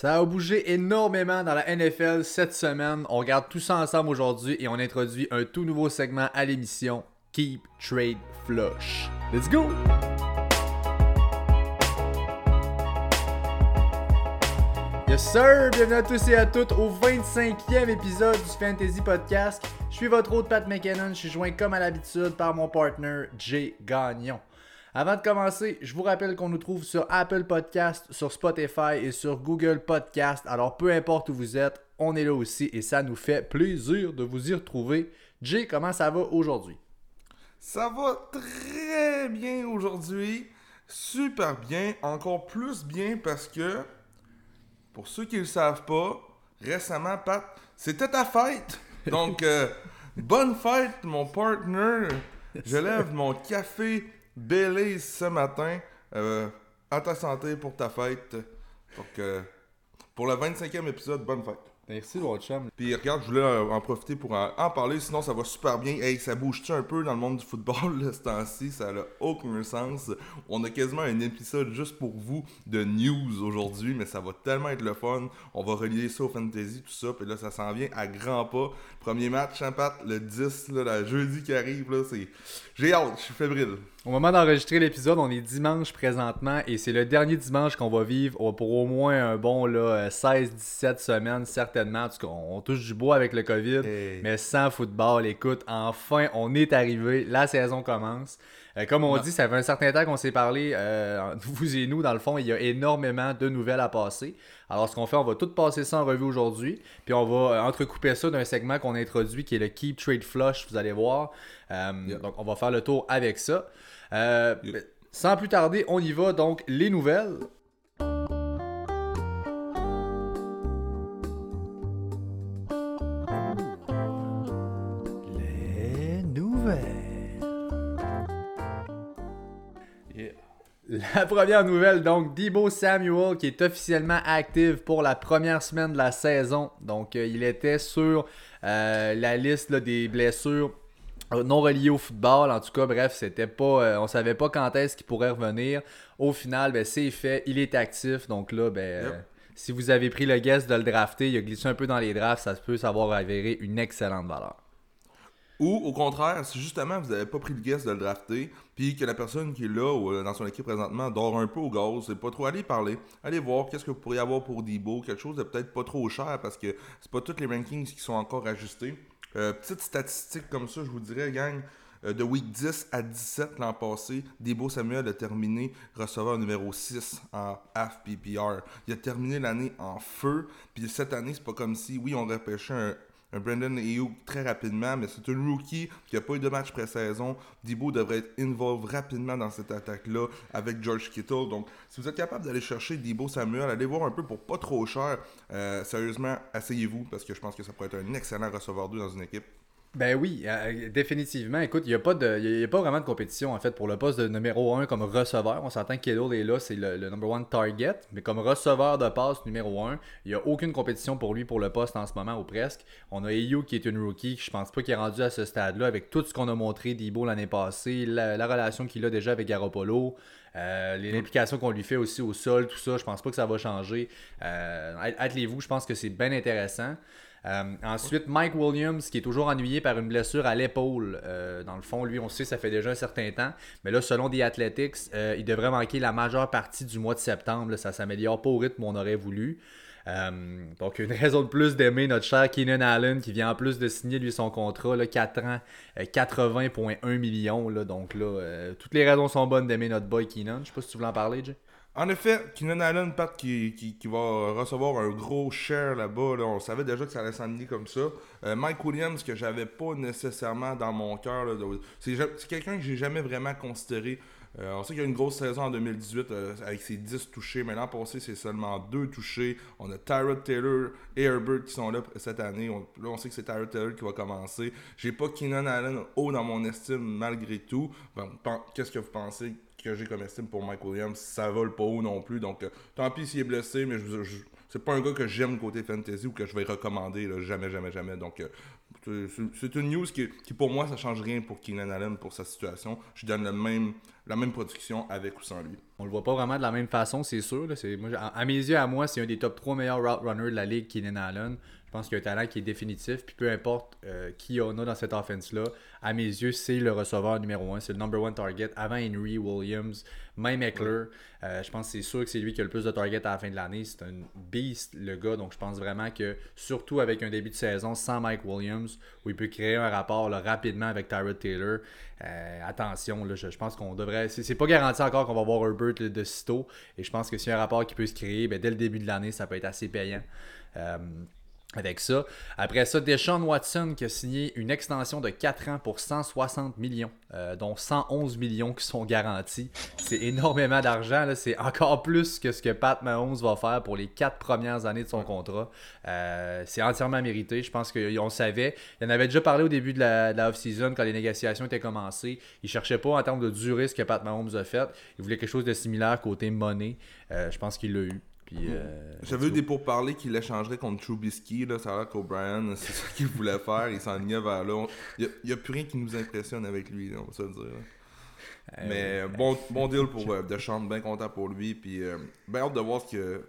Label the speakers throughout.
Speaker 1: Ça a bougé énormément dans la NFL cette semaine. On regarde tout ça ensemble aujourd'hui et on introduit un tout nouveau segment à l'émission Keep Trade Flush. Let's go! Yes sir! Bienvenue à tous et à toutes au 25e épisode du Fantasy Podcast. Je suis votre hôte Pat McKinnon. Je suis joint comme à l'habitude par mon partner Jay Gagnon. Avant de commencer, je vous rappelle qu'on nous trouve sur Apple Podcast, sur Spotify et sur Google Podcast. Alors peu importe où vous êtes, on est là aussi et ça nous fait plaisir de vous y retrouver. Jay, comment ça va aujourd'hui?
Speaker 2: Ça va très bien aujourd'hui. Super bien. Encore plus bien parce que, pour ceux qui ne le savent pas, récemment, Pat, c'était ta fête. Donc, euh, bonne fête, mon partner. Je lève mon café Belize ce matin. Euh, à ta santé pour ta fête. Donc, euh, pour le 25e épisode, bonne fête.
Speaker 1: Merci, mon chum.
Speaker 2: Puis regarde, je voulais en profiter pour en, en parler, sinon ça va super bien. Hey, ça bouge-tu un peu dans le monde du football là, ce temps-ci? Ça n'a aucun sens. On a quasiment un épisode juste pour vous de news aujourd'hui, mais ça va tellement être le fun. On va relier ça au fantasy, tout ça. Puis là, ça s'en vient à grands pas. Premier match, hein, Pat, le 10, là, le jeudi qui arrive, là, c'est... J'ai hâte, je suis fébrile.
Speaker 1: Au moment d'enregistrer l'épisode, on est dimanche présentement et c'est le dernier dimanche qu'on va vivre pour au moins un bon là, 16-17 semaines, certainement. En tout cas, on touche du bois avec le COVID,
Speaker 2: Hey.
Speaker 1: mais sans football. Écoute, enfin, on est arrivé. La saison commence. Euh, comme on dit, ça fait un certain temps qu'on s'est parlé, euh, vous et nous, dans le fond, il y a énormément de nouvelles à passer. Alors, ce qu'on fait, on va tout passer ça en revue aujourd'hui, puis on va euh, entrecouper ça d'un segment qu'on a introduit qui est le Keep Trade Flush, vous allez voir. Euh,
Speaker 2: Yeah.
Speaker 1: Donc, on va faire le tour avec ça.
Speaker 2: Yeah.
Speaker 1: ben, Sans plus tarder, on y va. Donc, les nouvelles. La première nouvelle, donc Debo Samuel qui est officiellement active pour la première semaine de la saison. Donc euh, il était sur euh, la liste là, des blessures euh, non reliées au football. En tout cas, bref, c'était pas, euh, on savait pas quand est-ce qu'il pourrait revenir. Au final, ben, c'est fait, il est actif. Donc là, ben,
Speaker 2: Yep.
Speaker 1: si vous avez pris le guess de le drafter, il a glissé un peu dans les drafts, ça peut savoir avérer une excellente valeur.
Speaker 2: Ou au contraire, si justement vous n'avez pas pris le guess de le drafter, puis que la personne qui est là ou euh, dans son équipe présentement dort un peu au gaz, c'est pas trop aller parler, allez voir qu'est-ce que vous pourriez avoir pour Debo, quelque chose de peut-être pas trop cher parce que c'est pas tous les rankings qui sont encore ajustés. Euh, petite statistique comme ça, je vous dirais, gang, euh, de week 10 à 17 l'an passé, Debo Samuel a terminé receveur numéro 6 en half PPR. Il a terminé l'année en feu, puis cette année, c'est pas comme si, oui, on repêchait un, un Brandon Ayuk très rapidement, mais c'est un rookie qui n'a pas eu de match pré-saison. Debo devrait être involved rapidement dans cette attaque-là avec George Kittle. Donc, si vous êtes capable d'aller chercher Debo Samuel, allez voir un peu pour pas trop cher. Euh, sérieusement, asseyez-vous parce que je pense que ça pourrait être un excellent receveur 2 dans une équipe.
Speaker 1: Ben oui, euh, définitivement. Écoute, il n'y a, pas de- il y a pas vraiment de compétition en fait pour le poste de numéro 1 comme receveur. On s'entend que Kittle est là, c'est le, le number one target. Mais comme receveur de passe numéro 1, il n'y a aucune compétition pour lui pour le poste en ce moment ou presque. On a EU qui est une rookie, que je pense pas qu'il est rendu à ce stade-là avec tout ce qu'on a montré d'Ibo l'année passée, la, la relation qu'il a déjà avec Garoppolo. euh, les implications qu'on lui fait aussi au sol, tout ça, je pense pas que ça va changer. Euh, Attelez-vous, je pense que c'est bien intéressant. Euh, ensuite, Mike Williams, qui est toujours ennuyé par une blessure à l'épaule. Euh, dans le fond, lui, on sait, ça fait déjà un certain temps. Mais là, selon des Athletics, euh, il devrait manquer la majeure partie du mois de septembre. là. ça s'améliore pas au rythme où on aurait voulu. Euh, donc, une raison de plus d'aimer notre cher Keenan Allen, qui vient en plus de signer lui son contrat, là, 4 ans, euh, 80,1 millions. Là, donc là, euh, toutes les raisons sont bonnes d'aimer notre boy Keenan. Je sais pas si tu voulais en parler, Jay.
Speaker 2: En effet, Keenan Allen, Pat, qui, qui, va recevoir un gros share là-bas, là, on savait déjà que ça allait s'enligner comme ça. Euh, Mike Williams, que j'avais pas nécessairement dans mon cœur, c'est quelqu'un que j'ai jamais vraiment considéré. Euh, on sait qu'il y a une grosse saison en 2018 euh, avec ses 10 touchés, mais l'an passé, c'est seulement 2 touchés. On a Tyrod Taylor et Herbert qui sont là cette année. On- là, on sait que c'est Tyrod Taylor qui va commencer. J'ai pas Keenan Allen haut dans mon estime malgré tout. Qu'est-ce que vous pensez que j'ai comme estime pour Mike Williams, ça vole pas haut non plus. Donc, euh, tant pis s'il est blessé, mais c'est pas un gars que j'aime côté fantasy ou que je vais recommander. jamais, jamais, jamais. Donc, c'est- une news qui, pour moi, ça change rien pour Keenan Allen pour sa situation. Je donne la même production avec ou sans lui.
Speaker 1: On le voit pas vraiment de la même façon, c'est sûr. à mes yeux, à moi, c'est un des top 3 meilleurs route runners de la ligue, Keenan Allen. Je pense qu'il a un talent qui est définitif. Puis peu importe euh, qui on a dans cette offense-là, à mes yeux, c'est le receveur numéro 1. C'est le number one target avant Henry, Williams, même Eckler. Euh, je pense que c'est sûr que c'est lui qui a le plus de targets à la fin de l'année. C'est un beast, le gars. Donc je pense vraiment que, surtout avec un début de saison sans Mike Williams, où il peut créer un rapport là, rapidement avec Tyrod Taylor, euh, attention, là, je, je pense qu'on devrait. C'est pas garanti encore qu'on va voir Herbert là, de sitôt. Et je pense que s'il y a un rapport qui peut se créer, ben, dès le début de l'année, ça peut être assez payant. Avec ça. Après ça, Deshaun Watson qui a signé une extension de 4 ans pour 160 millions, euh, dont 111 millions qui sont garantis. C'est énormément d'argent. C'est encore plus que ce que Pat Mahomes va faire pour les 4 premières années de son contrat. Euh, c'est entièrement mérité. Je pense qu'on savait. Il en avait déjà parlé au début de la, off-season quand les négociations étaient commencées. Il cherchait pas en termes de durée ce que Pat Mahomes a fait. Il voulait quelque chose de similaire côté money. Euh, je pense qu'il l'a eu. Puis, euh,
Speaker 2: J'avais eu des pourparlers qu'il l'échangerait contre Trubisky. Là, ça a l'air qu'O'Brien, c'est ça qu'il voulait faire. Il s'enlignait vers là. Il n'y a, plus rien qui nous impressionne avec lui, on va se le dire.
Speaker 1: euh,
Speaker 2: Mais bon, bon deal pour euh, Deschamps, bien content pour lui. Puis euh, bien hâte de voir ce que.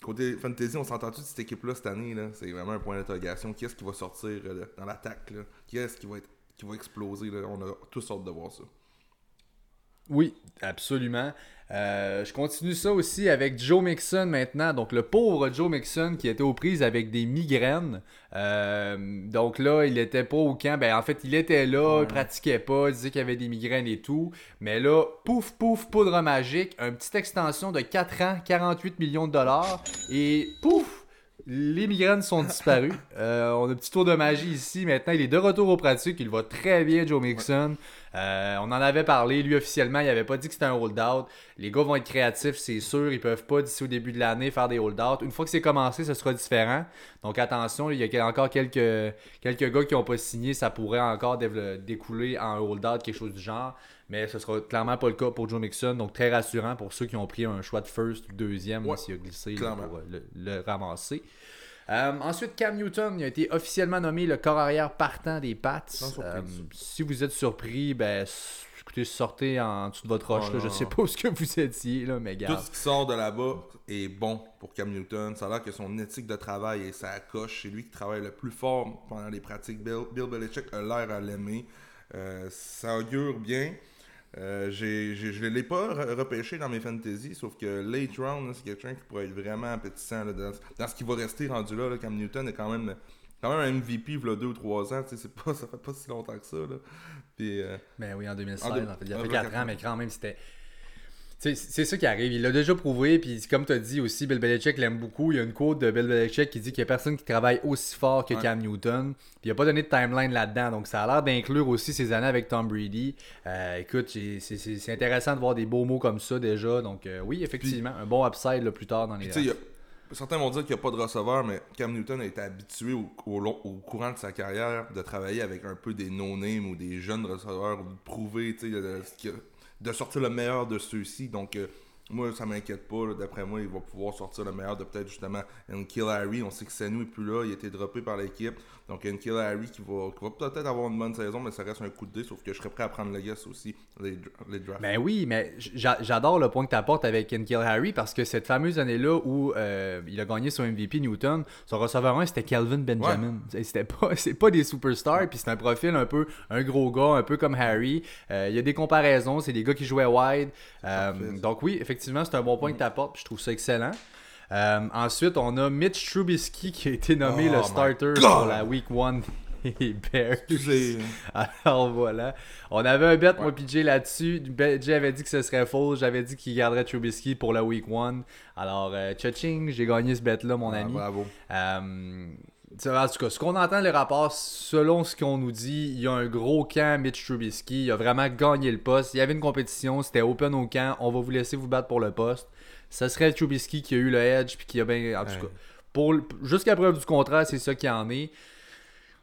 Speaker 2: Côté fantasy, on s'entend-tu de cette équipe-là cette année? là? C'est vraiment un point d'interrogation. Qui est-ce qui va sortir euh, dans l'attaque? là? Qui est-ce qui va, être, qui va exploser? Là? On a tous hâte de voir ça.
Speaker 1: Oui, absolument. Euh, je continue ça aussi avec Joe Mixon maintenant. Donc, le pauvre Joe Mixon qui était aux prises avec des migraines. Euh, donc là, il était pas au camp. Ben, en fait, il était là, il pratiquait pas, il disait qu'il avait des migraines et tout. Mais là, pouf, pouf, poudre magique, une petite extension de 4 ans, 48 millions de dollars. Et pouf, les migraines sont disparues. Euh, on a un petit tour de magie ici. Maintenant, il est de retour aux pratiques. Il va très bien, Joe Mixon. Euh, on en avait parlé. Lui, officiellement, il avait pas dit que c'était un hold-out. Les gars vont être créatifs, c'est sûr. Ils peuvent pas, d'ici au début de l'année, faire des hold-out. Une fois que c'est commencé, ce sera différent. Donc, attention, il y a encore quelques, quelques gars qui n'ont pas signé. Ça pourrait encore découler en hold-out, quelque chose du genre. Mais ce sera clairement pas le cas pour Joe Mixon. Donc, très rassurant pour ceux qui ont pris un choix de first ou deuxième,
Speaker 2: Ouais,
Speaker 1: s'il a glissé là, pour euh, le, le ramasser. Euh, ensuite, Cam Newton il a été officiellement nommé le corps arrière partant des Pats. Euh, si vous êtes surpris, ben écoutez, sortez en dessous de votre roche.
Speaker 2: Oh
Speaker 1: là. je sais pas où ce que vous étiez, là, mais
Speaker 2: Tout ce qui sort de là-bas est bon pour Cam Newton. Ça a l'air que son éthique de travail et sa coche, c'est lui qui travaille le plus fort pendant les pratiques. Bill, Bill Belichick a l'air à l'aimer. Euh, ça augure bien. Euh, je ne l'ai pas re- repêché dans mes fantasy, sauf que late round, c'est quelqu'un qui pourrait être vraiment appétissant là, dans, dans ce qui va rester rendu là. là. Cam Newton est quand même, quand même un MVP il y a deux ou trois ans. C'est pas, ça fait pas si longtemps que ça. Là. Puis, euh,
Speaker 1: Ben oui, en 2016,
Speaker 2: En
Speaker 1: en,
Speaker 2: deux-
Speaker 1: fait. Il a
Speaker 2: en
Speaker 1: fait
Speaker 2: 24
Speaker 1: 4 ans, mais quand même, c'était. C'est ça qui arrive. Il l'a déjà prouvé. Puis, comme tu as dit aussi, Bill Belichick l'aime beaucoup. Il y a une quote de Bill Belichick qui dit qu'il n'y a personne qui travaille aussi fort que
Speaker 2: Ouais.
Speaker 1: Cam Newton. Puis, il n'a pas donné de timeline là-dedans. Donc, ça a l'air d'inclure aussi ses années avec Tom Brady. Euh, écoute, c'est- intéressant de voir des beaux mots comme ça déjà. Donc, euh, oui, effectivement, un bon upside là, plus tard dans les
Speaker 2: a- Certains vont dire qu'il n'y a pas de receveur, mais Cam Newton a été habitué au, au long- au courant de sa carrière de travailler avec un peu des no-names ou des jeunes receveurs, ou de prouver, ce que- de sortir le meilleur de ceux-ci. Donc, euh, moi, ça m'inquiète pas. D'après moi, il va pouvoir sortir le meilleur de peut-être justement Kill Harry. On sait que Sanu n'est plus là, il a été droppé par l'équipe. Donc, Kill Harry qui va, qui va peut-être avoir une bonne saison, mais ça reste un coup de dé, sauf que je serais prêt à prendre le guess aussi, les, les drafts.
Speaker 1: Ben oui, mais j'a- j'adore le point que tu apportes avec Kill Harry parce que cette fameuse année-là où euh, il a gagné son MVP Newton, son receveur 1 c'était Calvin Benjamin. Et C'était pas, c'est pas des superstars, puis c'est un profil un peu un gros gars, un peu comme Harry. Euh, il y a des comparaisons, c'est des gars qui jouaient wide. Euh, donc oui, effectivement, c'est un bon point que tu apportes, puis je trouve ça excellent. Euh, ensuite, on a Mitch Trubisky qui a été nommé
Speaker 2: Oh
Speaker 1: le
Speaker 2: my
Speaker 1: starter pour la Week 1 des Bears. Alors voilà. On avait un bet, moi, PJ, là-dessus. PJ avait dit que ce serait faux. J'avais dit qu'il garderait Trubisky pour la week 1. Alors, euh, tcha-ching, j'ai gagné ce bet-là, mon
Speaker 2: Ah,
Speaker 1: ami.
Speaker 2: bravo.
Speaker 1: Euh, en tout cas, ce qu'on entend les rapports, selon ce qu'on nous dit, il y a un gros camp Mitch Trubisky. Il a vraiment gagné le poste. Il y avait une compétition, c'était open au camp. On va vous laisser vous battre pour le poste. Ce serait Trubisky qui a eu le edge puis qui a bien. En tout cas, pour, jusqu'à preuve du contraire, c'est ça qui en est.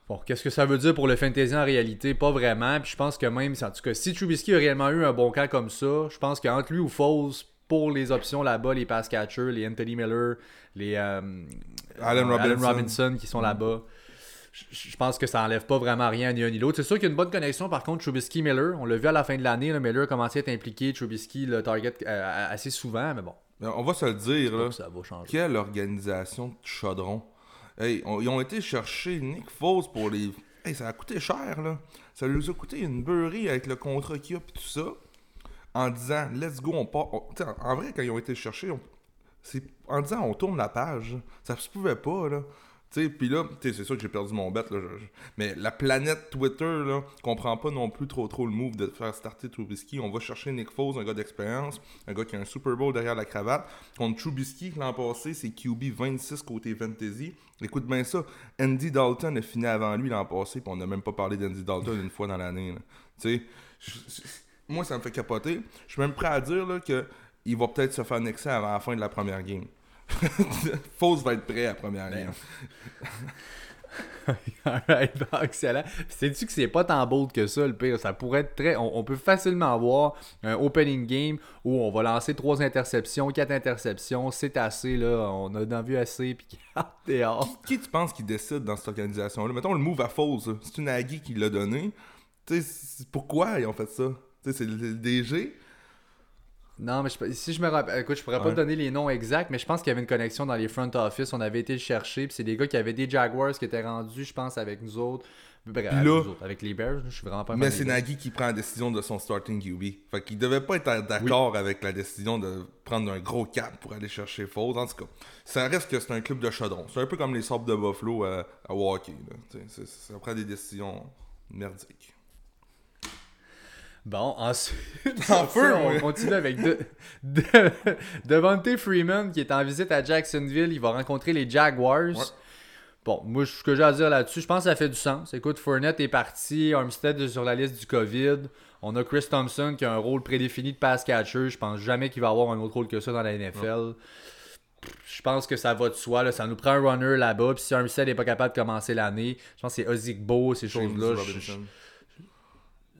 Speaker 1: Bon, qu'est-ce que ça veut dire pour le fantasy en réalité? Pas vraiment. Puis je pense que même, en tout cas, si Trubisky a réellement eu un bon camp comme ça, je pense qu'entre lui ou Foles, pour les options là-bas, les pass catchers, les Anthony Miller, les euh,
Speaker 2: Allen
Speaker 1: euh,
Speaker 2: Robinson.
Speaker 1: Robinson qui sont là-bas, je pense que ça enlève pas vraiment rien ni un ni l'autre. C'est sûr qu'il y a une bonne connexion par contre Trubisky-Miller. On l'a vu à la fin de l'année, Miller a commencé à être impliqué, Trubisky le target euh, assez souvent, mais bon,
Speaker 2: On va se le dire, là.
Speaker 1: ça va changer.
Speaker 2: Quelle organisation de chaudron. Hey, on- ils ont été chercher Nick Foles pour les. Hey, ça a coûté cher, là. Ça leur a coûté une beurrée avec le contrat qu'il y a et tout ça. En disant, let's go, on part. en vrai, quand ils ont été cherchés, on- en disant, on tourne la page. Ça se pouvait pas, là. Puis là, c'est sûr que j'ai perdu mon bet, là. mais la planète Twitter, là, comprend pas non plus trop trop le move de faire starter Trubisky. On va chercher Nick Foles, un gars d'expérience, un gars qui a un Super Bowl derrière la cravate. Contre Trubisky, l'an passé, c'est QB 26 côté fantasy. Écoute bien ça, Andy Dalton a fini avant lui l'an passé, puis on n'a même pas parlé d'Andy Dalton une fois dans l'année. Tu sais, moi, ça me fait capoter. Je suis même prêt à dire là, que il va peut-être se faire nexer avant la fin de la première game. Foles va être prêt à la première
Speaker 1: Ben,
Speaker 2: game.
Speaker 1: Alright, excellent. Sais-tu que c'est pas tant bold que ça, le pire? Ça pourrait être très. On, on peut facilement avoir un opening game où on va lancer trois interceptions, quatre interceptions. C'est assez, là. On a en vu assez, puis dehors.
Speaker 2: Qui tu penses qui décide dans cette organisation-là? Mettons le move à là. c'est une Aggie qui l'a donné. Tu sais, pourquoi ils ont fait ça? Tu sais, c'est le, DG.
Speaker 1: Non, mais je- si je me rappelle, écoute, je pourrais pas
Speaker 2: Ouais.
Speaker 1: te donner les noms exacts, mais je pense qu'il y avait une connexion dans les front office. On avait été le chercher, puis c'est des gars qui avaient des Jaguars qui étaient rendus, je pense, avec nous autres. Bref,
Speaker 2: là-
Speaker 1: nous autres, avec les Bears, je suis vraiment pas
Speaker 2: Mais c'est. Nagy qui prend la décision de son starting QB. Fait qu'il devait pas être d'accord avec la décision de prendre un gros cap pour aller chercher Foles. En tout cas, ça reste que c'est un club de chaudron. C'est un peu comme les Sabres de Buffalo à, à là. C'est- Ça prend des décisions merdiques.
Speaker 1: Bon, ensuite,
Speaker 2: En
Speaker 1: on continue avec de, de, Devontae Freeman qui est en visite à Jacksonville. Il va rencontrer les Jaguars.
Speaker 2: Ouais.
Speaker 1: Bon, moi, ce que j'ai à dire là-dessus, je pense que ça fait du sens. Écoute, Fournette est parti, Armstead est sur la liste du COVID. On a Chris Thompson qui a un rôle prédéfini de pass catcher. Je pense jamais qu'il va avoir un autre rôle que ça dans la NFL. Je pense que ça va de soi. Là. Ça nous prend un runner là-bas. Puis si Armstead n'est pas capable de commencer l'année, je pense que c'est Ozigbo, ces choses-là.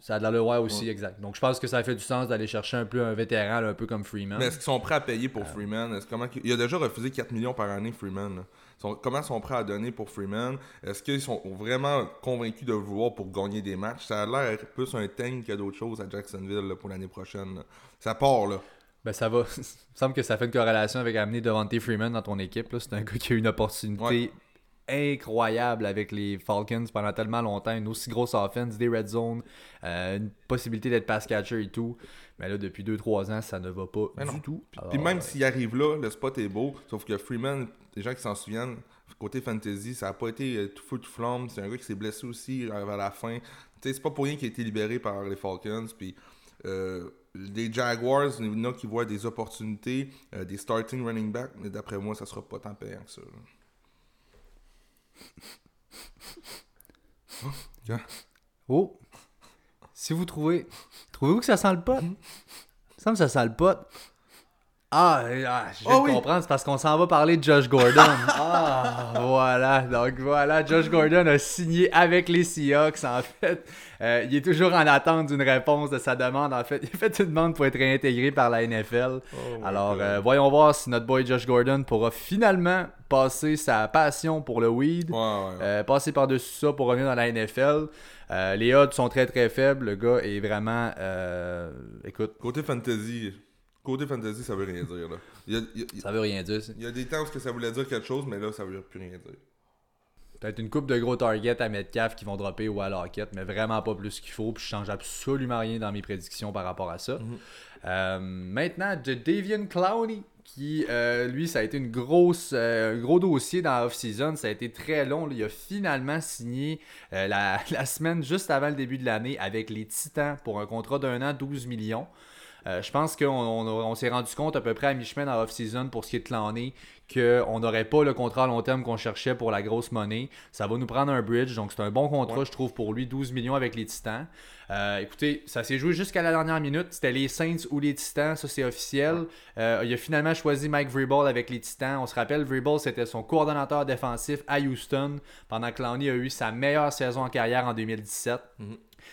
Speaker 1: Ça a de l'allure aussi, exact. Donc je pense que ça fait du sens d'aller chercher un peu un vétéran, là, un peu comme Freeman.
Speaker 2: Mais est-ce qu'ils sont prêts à payer pour Freeman? Est-ce comment Il a déjà refusé 4 millions par année, Freeman. là. Sont- Comment sont prêts à donner pour Freeman? Est-ce qu'ils sont vraiment convaincus de le vouloir pour gagner des matchs? Ça a l'air plus un tank que d'autres choses à Jacksonville là, pour l'année prochaine. Ça part, là.
Speaker 1: Ben ça va. Il me semble que ça fait une corrélation avec amener Devante Freeman dans ton équipe. C'est un gars qui a eu une opportunité
Speaker 2: Ouais.
Speaker 1: Incroyable avec les Falcons pendant tellement longtemps. Une aussi grosse offense, des red zones, euh, une possibilité d'être pass catcher et tout. Mais là, depuis 2-3 ans, ça ne va pas
Speaker 2: Mais
Speaker 1: du
Speaker 2: non.
Speaker 1: tout.
Speaker 2: Puis
Speaker 1: Alors,
Speaker 2: même
Speaker 1: euh,
Speaker 2: s'il arrive là, le spot est beau. Sauf que Freeman, les gens qui s'en souviennent, côté fantasy, ça n'a pas été euh, tout feu tout flamme. C'est un gars qui s'est blessé aussi euh, vers la fin. C'est pas pour rien qu'il a été libéré par les Falcons. Puis euh, les Jaguars, il y en a qui voient des opportunités, euh, des starting running backs, mais d'après moi, ça sera pas tant payant que ça. là. Hein?
Speaker 1: Oh! Si vous trouvez. Trouvez-vous que ça sent le pot? Il me ça sent le pot. Ah, ah, je de
Speaker 2: oui.
Speaker 1: comprendre, c'est parce qu'on s'en va parler de Josh Gordon. ah, voilà. Donc voilà, Josh Gordon a signé avec les Seahawks. En fait, Euh, il est toujours en attente d'une réponse de sa demande. En fait, il a fait une demande pour être réintégré par la NFL.
Speaker 2: Oh
Speaker 1: Alors, euh, voyons voir si notre boy Josh Gordon pourra finalement passer sa passion pour le weed.
Speaker 2: Ouais, ouais, ouais.
Speaker 1: Euh, passer par-dessus ça pour revenir dans la NFL. Les odds sont très très faibles. Le gars est vraiment. écoute,
Speaker 2: Côté fantasy, côté fantasy, ça veut rien dire. Là. Il, y a, il y a-
Speaker 1: ça veut rien dire. ça.
Speaker 2: il y a des temps où ça voulait dire quelque chose, mais là, ça veut plus rien dire.
Speaker 1: Peut-être une coupe de gros targets à Metcalf qui vont dropper ou à Lockett, mais vraiment pas plus qu'il faut. Puis je change absolument rien dans mes prédictions par rapport à ça. Euh, maintenant, de Davian Clowney, qui euh, lui, ça a été une grosse, euh, un gros dossier dans l'off-season. Ça a été très long. Il a finalement signé la, la semaine juste avant le début de l'année avec les Titans pour un contrat d'un an, 12 millions. Euh, je pense qu'on on, on s'est rendu compte à peu près à mi-chemin dans l'off-season pour ce qui est de Clowney qu'on n'aurait pas le contrat à long terme qu'on cherchait pour la grosse monnaie. Ça va nous prendre un bridge, donc c'est un bon contrat, je trouve, pour lui, 12 millions avec les Titans. Euh, écoutez, ça s'est joué jusqu'à la dernière minute. C'était les Saints ou les Titans, ça c'est officiel. Euh, il a finalement choisi Mike Vrabel avec les Titans. On se rappelle, Vrabel c'était son coordonnateur défensif à Houston pendant que Clowney a eu sa meilleure saison en carrière en 2017.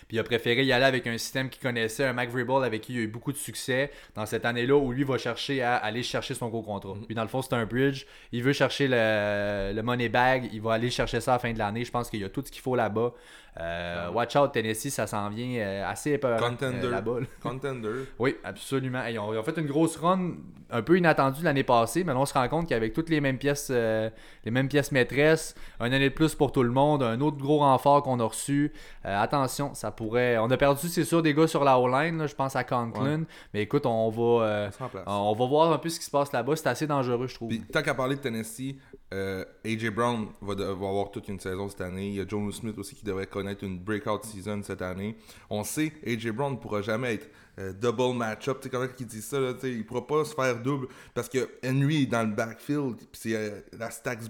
Speaker 1: Puis il a préféré y aller avec un système qu'il connaissait, un Mac Vrabel avec qui il a eu beaucoup de succès dans cette année-là où lui va chercher à aller chercher son gros contrat. Mm-hmm. Puis dans le fond, c'est un bridge. Il veut chercher le, money bag. Il va aller chercher ça à la fin de l'année. Je pense qu'il y a tout ce qu'il faut là-bas. Euh, watch out, Tennessee, ça s'en vient euh, assez épeurant
Speaker 2: euh,
Speaker 1: là-bas.
Speaker 2: Contender.
Speaker 1: Oui, absolument. ils, ont, fait une grosse run un peu inattendue l'année passée, mais là, on se rend compte qu'avec toutes les mêmes pièces les mêmes pièces maîtresses, un année de plus pour tout le monde, un autre gros renfort qu'on a reçu. attention, ça pourrait. On a perdu, c'est sûr, des gars sur la O-line, je pense à Conklin. Mais écoute, on va, on va voir un peu ce qui se passe là-bas. C'est assez dangereux, je trouve.
Speaker 2: tant qu'à parler de Tennessee, AJ Brown va, va, avoir toute une saison cette année. Il y a Joe Smith aussi qui devrait connaître être une breakout season cette année. On sait, AJ Brown ne pourra jamais être euh, double match-up. Tu sais, comment il dit ça, là, il ne pourra pas se faire double parce que Henry est dans le backfield. Euh, la, stack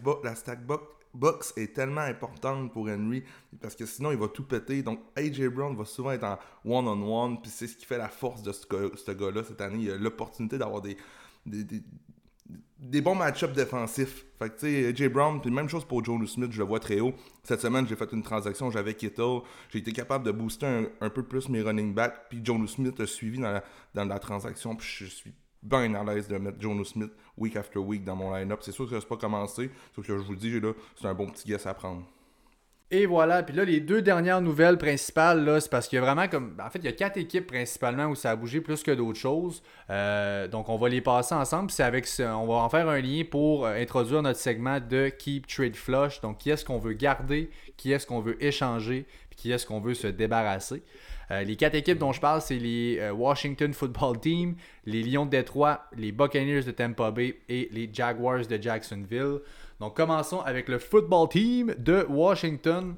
Speaker 2: box est tellement importante pour Henry parce que sinon il va tout péter. Donc AJ Brown va souvent être en one-on-one. puis c'est ce qui fait la force de ce, gars-là cette année. Il a l'opportunité d'avoir des bons match-ups défensifs. Fait que, tu sais, Jay Brown, puis même chose pour Joe Smith, je le vois très haut. Cette semaine, j'ai fait une transaction, j'avais Kittle. J'ai été capable de booster un, peu plus mes running backs. Puis Joe Smith a suivi dans la, transaction. Puis je suis bien à l'aise de mettre Joe Smith week after week dans mon line-up. C'est sûr que c'est pas commencé. Sauf que je vous le dis, c'est un bon petit guess à prendre.
Speaker 1: Et voilà, puis là, les deux dernières nouvelles principales, là, c'est parce qu'il y a vraiment comme. En fait, il y a quatre équipes principalement où ça a bougé plus que d'autres choses. Euh, donc, on va les passer ensemble. C'est avec On va en faire un lien pour euh, introduire notre segment de Keep Trade Flush. Donc, qui est-ce qu'on veut garder, qui est-ce qu'on veut échanger, puis qui est-ce qu'on veut se débarrasser? Euh, les quatre équipes dont je parle, c'est les Washington Football Team, les Lions de Détroit, les Buccaneers de Tampa Bay et les Jaguars de Jacksonville. Donc commençons avec le football team de Washington.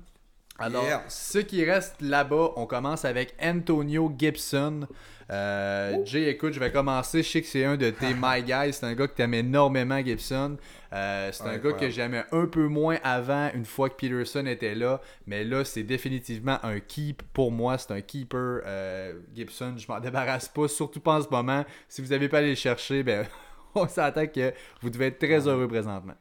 Speaker 1: Alors, ce qui reste là-bas, on commence avec Antonio Gibson. Euh, Jay, écoute, je vais commencer. Je sais que c'est un de tes my guys. C'est un gars que tu aimes énormément, Gibson. Euh, c'est un gars que j'aimais un peu moins avant, une fois que Peterson était là. Mais là, c'est définitivement un keep pour moi. C'est un keeper. Euh, Gibson, je m'en débarrasse pas, surtout pas en ce moment. Si vous n'avez pas allé le chercher, ben, on s'attend que vous devez être très heureux présentement.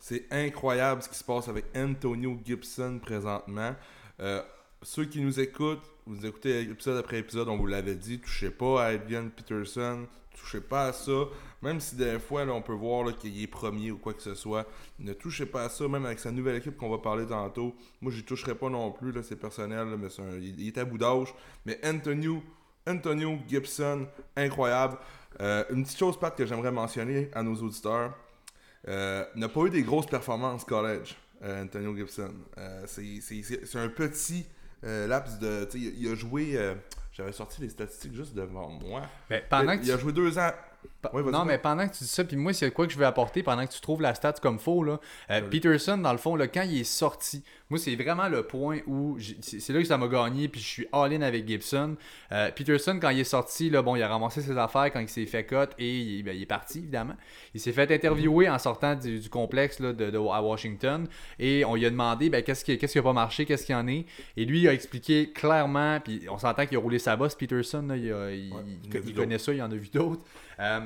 Speaker 2: C'est incroyable ce qui se passe avec Antonio Gibson présentement. Euh, ceux qui nous écoutent, vous écoutez épisode après épisode, on vous l'avait dit, touchez pas à Adrian Peterson, touchez pas à ça. Même si des fois, on peut voir qu'il est premier ou quoi que ce soit, ne touchez pas à ça, même avec sa nouvelle équipe qu'on va parler tantôt. Moi, j'y toucherai pas non plus, c'est personnel, mais il, est à bout d'âge. Mais Antonio, Antonio Gibson, incroyable. Euh, une petite chose, Pat, que j'aimerais mentionner à nos auditeurs. Euh, n'a pas eu des grosses performances college, euh, Antonio Gibson. Euh, c'est un petit laps de. Il, il a joué. J'avais sorti les statistiques juste devant moi.
Speaker 1: Mais pendant
Speaker 2: il, a joué deux ans
Speaker 1: non, mais pendant que tu dis ça, puis moi, c'est quoi que je vais apporter pendant que tu trouves la stat comme faux, là? Euh, Peterson, dans le fond, là, quand il est sorti, moi, c'est vraiment le point où c'est là que ça m'a gagné, puis je suis all-in avec Gibson. Euh, Peterson, quand il est sorti, là, bon, il a ramassé ses affaires quand il s'est fait cut et il, ben, est parti, évidemment. Il s'est fait interviewer en sortant du, complexe là, de, à Washington et on lui a demandé ben, qu'est-ce qui n'a pas marché, qu'est-ce qu'il y en est? Et lui, il a expliqué clairement, puis on s'entend qu'il a roulé sa bosse, Peterson, il, connaît ça, il en a vu d'autres. Euh,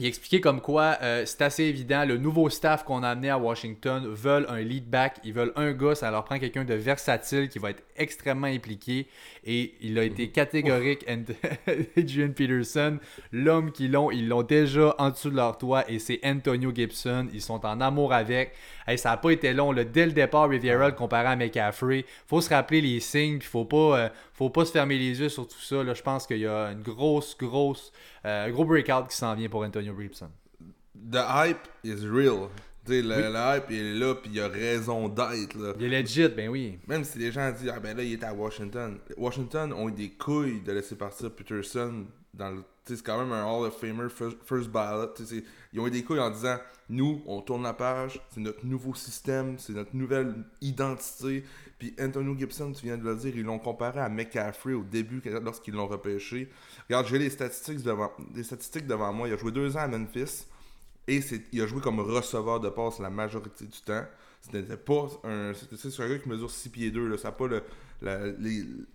Speaker 1: il expliquait comme quoi euh, c'est assez évident, le nouveau staff qu'on a amené à Washington veulent un lead back, ils veulent un gars, ça leur prend quelqu'un de versatile qui va être extrêmement impliqué. Et il a été mhm. catégorique, Adrian Peterson, l'homme qu'ils l'ont, ils l'ont déjà en dessous de leur toit et c'est Antonio Gibson. Ils sont en amour avec. ça n'a pas été long. Dès le départ, Riviera comparé à McCaffrey. faut se rappeler les signes, puis faut pas, euh, faut pas se fermer les yeux sur tout ça. Là, je pense qu'il y a une grosse, grosse euh, gros breakout qui s'en vient pour Antonio Gibson.
Speaker 2: The hype is real. Le, le, hype il est là, puis il a raison d'être.
Speaker 1: Il est legit, ben oui.
Speaker 2: Même si les gens disent, ah ben là, il est à Washington. Washington ont eu des couilles de laisser partir Peterson dans le. C'est quand même un Hall of Famer, first, first ballot. Ils ont eu des couilles en disant Nous, on tourne la page, c'est notre nouveau système, c'est notre nouvelle identité. Puis Antonio Gibson, tu viens de le dire, ils l'ont comparé à McCaffrey au début lorsqu'ils l'ont repêché. Regarde, j'ai les statistiques devant, les statistiques devant moi. Il a joué deux ans à Memphis et il a joué comme receveur de passe la majorité du temps. C'était pas un. C'est un gars qui mesure 6 pieds 2. Là. Ça n'a pas le,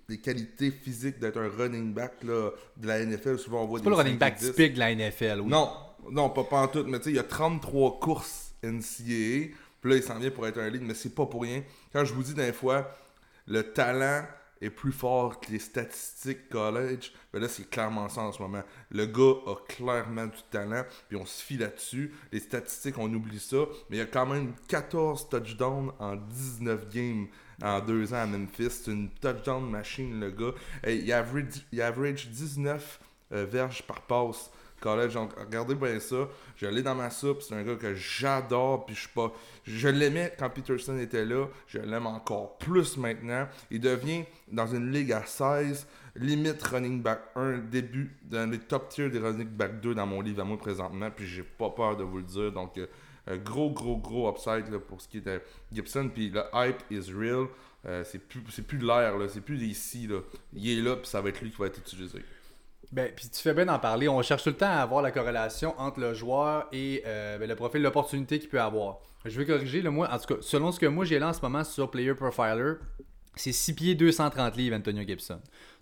Speaker 2: les, qualités physiques d'être un running back là, de la NFL. Souvent, on voit
Speaker 1: C'est pas le running back typique de la NFL. Oui.
Speaker 2: Non, non, pas, pas en tout. Mais tu sais, il y a 33 courses NCAA. Là, il s'en vient pour être un lead, mais c'est pas pour rien. Quand je vous dis d'un fois, le talent est plus fort que les statistiques college, ben là, c'est clairement ça en ce moment. Le gars a clairement du talent, puis on se fie là-dessus. Les statistiques, on oublie ça, mais il y a quand même 14 touchdowns en 19 games en deux ans à Memphis. C'est une touchdown machine, le gars. il, average, il average 19 euh, verges par passe Donc, regardez bien ça. Je l'ai dans ma soupe. C'est un gars que j'adore. Puis je suis pas. Je l'aimais quand Peterson était là. Je l'aime encore plus maintenant. Il devient dans une ligue à 16, limite running back 1, début dans les top tiers des running back 2 dans mon livre à moi présentement. Puis j'ai pas peur de vous le dire. Donc, euh, gros, gros, gros upside pour ce qui est de Gibson. Puis le hype is real. Euh, c'est plus, plus de l'air, c'est plus ici. Là. Il est là, puis ça va être lui qui va être utilisé.
Speaker 1: Ben, puis tu fais bien d'en parler. On cherche tout le temps à avoir la corrélation entre le joueur et euh, ben, le profil, l'opportunité qu'il peut avoir. Je vais corriger, le moi, en tout cas, selon ce que moi j'ai là en ce moment sur Player Profiler, c'est 6 pieds 230 livres, Antonio Gibson.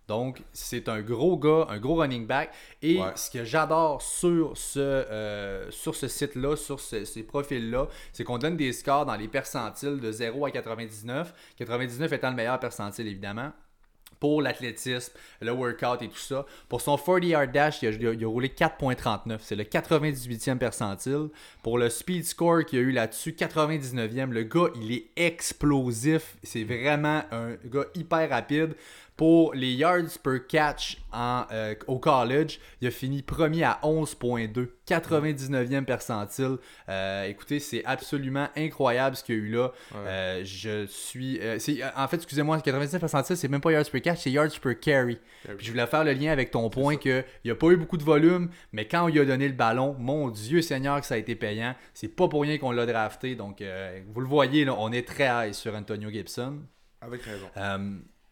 Speaker 1: Donc, c'est un gros gars, un gros running back. Et ce que j'adore sur ce, euh, sur ce site-là, sur ces profils-là, c'est qu'on donne des scores dans les percentiles de 0 à 99. 99 étant le meilleur percentile, évidemment pour l'athlétisme, le workout et tout ça. Pour son 40 yard dash, il a, roulé 4.39. C'est le 98e percentile. Pour le speed score qu'il a eu là-dessus, 99e. Le gars, il est explosif. C'est vraiment un gars hyper rapide. Pour les yards per catch en, euh, au college, il a fini premier à 11.2, 99e percentile. Euh, écoutez, c'est absolument incroyable ce qu'il y a eu là. Euh, je suis. en fait, excusez-moi, 99 percentile, c'est même pas yards per catch, c'est yards per carry. je voulais faire le lien avec ton point qu'il n'y a pas eu beaucoup de volume, mais quand on lui a donné le ballon, mon Dieu Seigneur, que ça a été payant. C'est pas pour rien qu'on l'a drafté. Donc, vous le voyez, là, on est très high sur Antonio Gibson.
Speaker 2: Avec raison.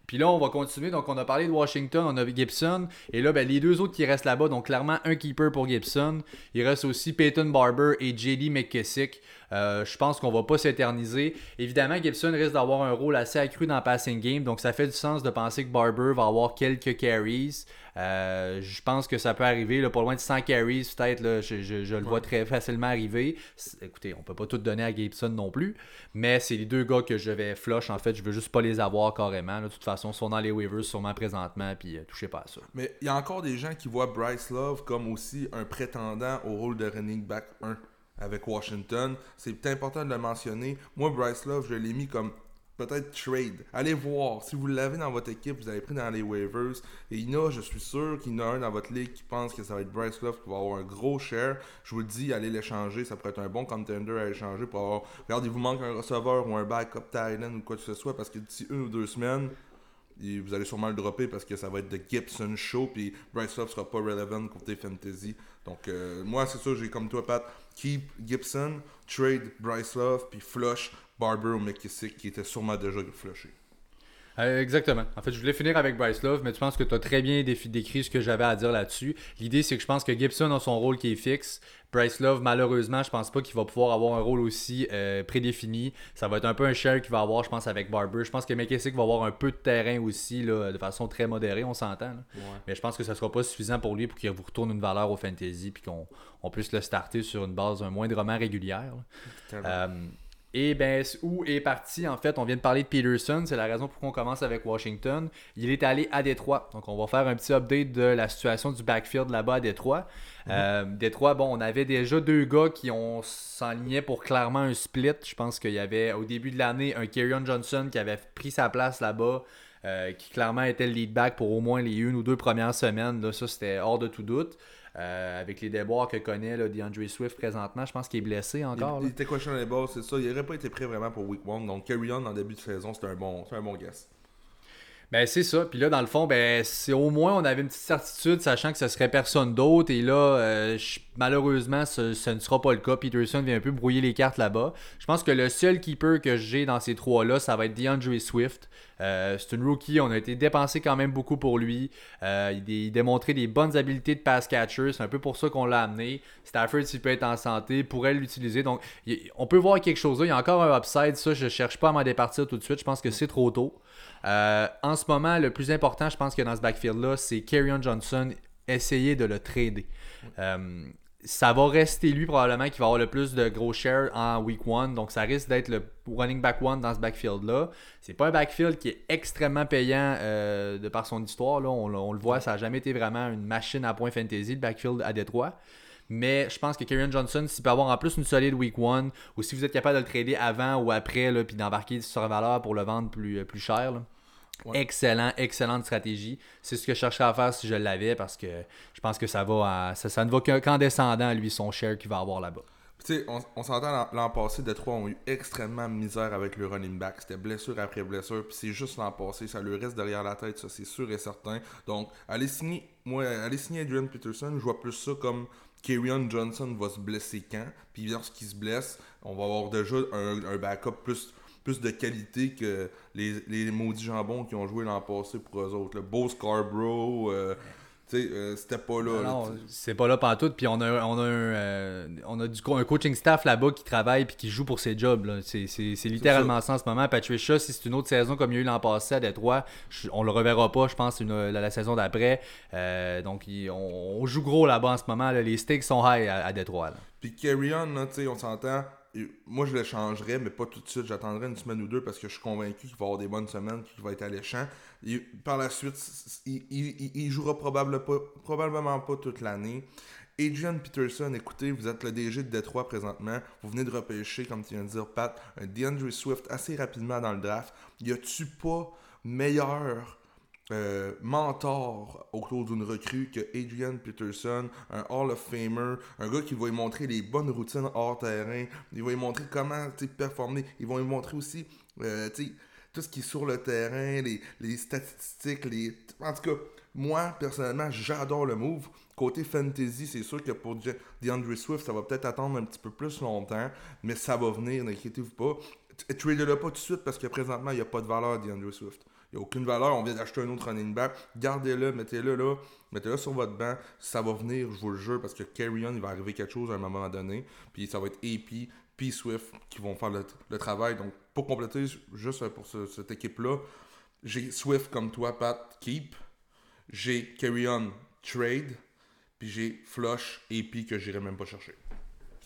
Speaker 1: Puis là, on va continuer. Donc, on a parlé de Washington, on a Gibson. Et là, ben, les deux autres qui restent là-bas, donc clairement un keeper pour Gibson. Il reste aussi Peyton Barber et JD McKissick. Euh, je pense qu'on va pas s'éterniser. Évidemment, Gibson risque d'avoir un rôle assez accru dans le passing game. Donc, ça fait du sens de penser que Barber va avoir quelques carries. Euh, je pense que ça peut arriver. Là, pas loin de 100 carries, peut-être. Je, le vois très facilement arriver. Écoutez, on peut pas tout donner à Gibson non plus. Mais c'est les deux gars que je vais flush. En fait, je veux juste pas les avoir carrément. De toute façon, ils sont dans les waivers sûrement présentement. Puis euh, touchez pas à ça.
Speaker 2: Mais il y a encore des gens qui voient Bryce Love comme aussi un prétendant au rôle de running back 1 avec Washington. C'est important de le mentionner. Moi, Bryce Love, je l'ai mis comme peut-être trade. Allez voir. Si vous l'avez dans votre équipe, vous avez pris dans les waivers. Et il y en a, je suis sûr qu'il y en a un dans votre ligue qui pense que ça va être Bryce Love qui va avoir un gros share. Je vous le dis, allez l'échanger. Ça pourrait être un bon contender à échanger pour avoir. Regardez, vous manque un receveur ou un backup Thailand ou quoi que ce soit parce que d'ici une ou deux semaines, vous allez sûrement le dropper parce que ça va être de Gibson Show. Puis Bryce Love sera pas relevant côté fantasy. Donc, euh, moi, c'est ça, j'ai comme toi, Pat, keep Gibson, trade Bryce Love, puis flush Barber ou McKissick qui était sûrement déjà flushé.
Speaker 1: Euh, exactement. En fait, je voulais finir avec Bryce Love, mais tu penses que tu as très bien décrit ce que j'avais à dire là-dessus. L'idée, c'est que je pense que Gibson a son rôle qui est fixe. Bryce Love, malheureusement, je pense pas qu'il va pouvoir avoir un rôle aussi euh, prédéfini. Ça va être un peu un share qu'il va avoir, je pense, avec Barber. Je pense que McKissick va avoir un peu de terrain aussi, là, de façon très modérée, on s'entend. Mais je pense que ça sera pas suffisant pour lui pour qu'il vous retourne une valeur au fantasy puis qu'on puisse le starter sur une base un moindrement régulière. Et ben, où est parti, en fait, on vient de parler de Peterson, c'est la raison pour qu'on commence avec Washington. Il est allé à Détroit. Donc, on va faire un petit update de la situation du backfield là-bas à Détroit. Mhm. Euh, Détroit, bon, on avait déjà deux gars qui ont s'enligné pour clairement un split. Je pense qu'il y avait au début de l'année un Kerryon Johnson qui avait pris sa place là-bas. Euh, qui clairement était le lead back pour au moins les une ou deux premières semaines. Là, ça, c'était hors de tout doute. Euh, avec les déboires que connaît là, DeAndre Swift présentement, je pense qu'il est blessé encore.
Speaker 2: Il, était les balles, c'est ça. Il n'aurait pas été prêt vraiment pour Week 1. Donc, carry on en début de saison, c'est un bon, un bon guess.
Speaker 1: Ben c'est ça. Puis là, dans le fond, ben c'est au moins on avait une petite certitude, sachant que ce serait personne d'autre. Et là, euh, malheureusement, ce, ne sera pas le cas. Peterson vient un peu brouiller les cartes là-bas. Je pense que le seul keeper que j'ai dans ces trois-là, ça va être DeAndre Swift. Euh, c'est une rookie, on a été dépensé quand même beaucoup pour lui. Euh, il, démontrait des bonnes habiletés de pass catcher, c'est un peu pour ça qu'on l'a amené. Stafford, s'il peut être en santé, pourrait l'utiliser. Donc, on peut voir quelque chose. Il y a encore un upside, ça, je cherche pas à m'en départir tout de suite. Je pense que c'est trop tôt. Euh, en ce moment, le plus important, je pense que dans ce backfield-là, c'est Kerryon Johnson. Essayer de le trader ça va rester lui probablement qui va avoir le plus de gros shares en week 1. Donc ça risque d'être le running back one dans ce backfield-là. C'est pas un backfield qui est extrêmement payant euh, de par son histoire. Là. On, le voit, ça n'a jamais été vraiment une machine à point fantasy, le backfield à Détroit. Mais je pense que Kieran Johnson, s'il peut avoir en plus une solide week 1, ou si vous êtes capable de le trader avant ou après, puis d'embarquer sur valeur pour le vendre plus, plus cher, Excellent, excellente stratégie. C'est ce que je chercherais à faire si je l'avais parce que je pense que ça va ça, ne va qu'en descendant, lui, son share qu'il va avoir là-bas.
Speaker 2: Tu sais, on, s'entend l'an passé, Detroit ont eu extrêmement misère avec le running back. C'était blessure après blessure. Puis c'est juste l'an passé. Ça lui reste derrière la tête, ça c'est sûr et certain. Donc, allez signer, moi, allez signer Adrian Peterson. Je vois plus ça comme Kerryon Johnson va se blesser quand? Puis lorsqu'il se blesse, on va avoir déjà un, backup plus de qualité que les, les maudits jambons qui ont joué l'an passé pour eux autres. Le Beau Scarborough, euh, euh, c'était pas là.
Speaker 1: Non, c'est pas là tout. Puis on a, on a, un, euh, on a du, un coaching staff là-bas qui travaille puis qui joue pour ses jobs. C'est littéralement ça. en ce moment. Patricia, si c'est une autre saison comme il y a eu l'an passé à Détroit, on le reverra pas, je pense, la, saison d'après. donc on, joue gros là-bas en ce moment. Les stakes sont high à, à Détroit.
Speaker 2: Puis Carry On, on s'entend moi, je le changerais, mais pas tout de suite. J'attendrai une semaine ou deux parce que je suis convaincu qu'il va avoir des bonnes semaines, qu'il va être alléchant. par la suite, il, jouera probablement pas toute l'année. Adrian Peterson, écoutez, vous êtes le DG de Détroit présentement. Vous venez de repêcher, comme tu viens de dire, Pat, un DeAndre Swift assez rapidement dans le draft. Y a-tu pas meilleur euh, mentor autour d'une recrue que Adrian Peterson, un Hall of Famer, un gars qui va lui montrer les bonnes routines hors terrain, il va lui montrer comment performer, ils vont lui montrer aussi euh, tout ce qui est sur le terrain, les, statistiques, les... En tout cas, moi, personnellement, j'adore le move. Côté fantasy, c'est sûr que pour DeAndre Swift, ça va peut-être attendre un petit peu plus longtemps, mais ça va venir, n'inquiétez-vous pas. Trade-le pas tout de suite parce que présentement, il n'y a pas de valeur DeAndre Swift. Il n'y a aucune valeur. On vient d'acheter un autre running back. Gardez-le, mettez-le là. Mettez-le sur votre banc. Ça va venir, je vous le jure, parce que Carry On, il va arriver quelque chose à un moment donné. Puis ça va être AP, P Swift qui vont faire le, travail. Donc, pour compléter, juste pour cette équipe-là, j'ai Swift comme toi, Pat, keep. J'ai Carry On, trade. Puis j'ai Flush, AP que j'irai même pas chercher.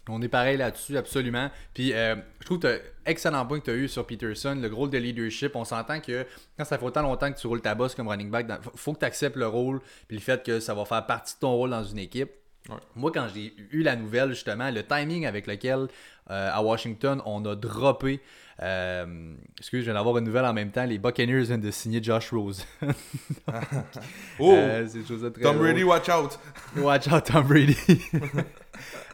Speaker 1: On est pareil là-dessus, absolument. Puis euh, je trouve que excellent point que tu as eu sur Peterson, le rôle de leadership. On s'entend que quand ça fait autant longtemps que tu roules ta bosse comme running back, il faut que tu acceptes le rôle, puis le fait que ça va faire partie de ton rôle dans une équipe. Moi, quand j'ai eu la nouvelle, justement, le timing avec lequel euh, à Washington on a droppé. Euh, excuse, je viens d'avoir une nouvelle en même temps. Les Buccaneers viennent de signer Josh Rose.
Speaker 2: oh! Tom Brady, watch out!
Speaker 1: Watch out, Tom Brady!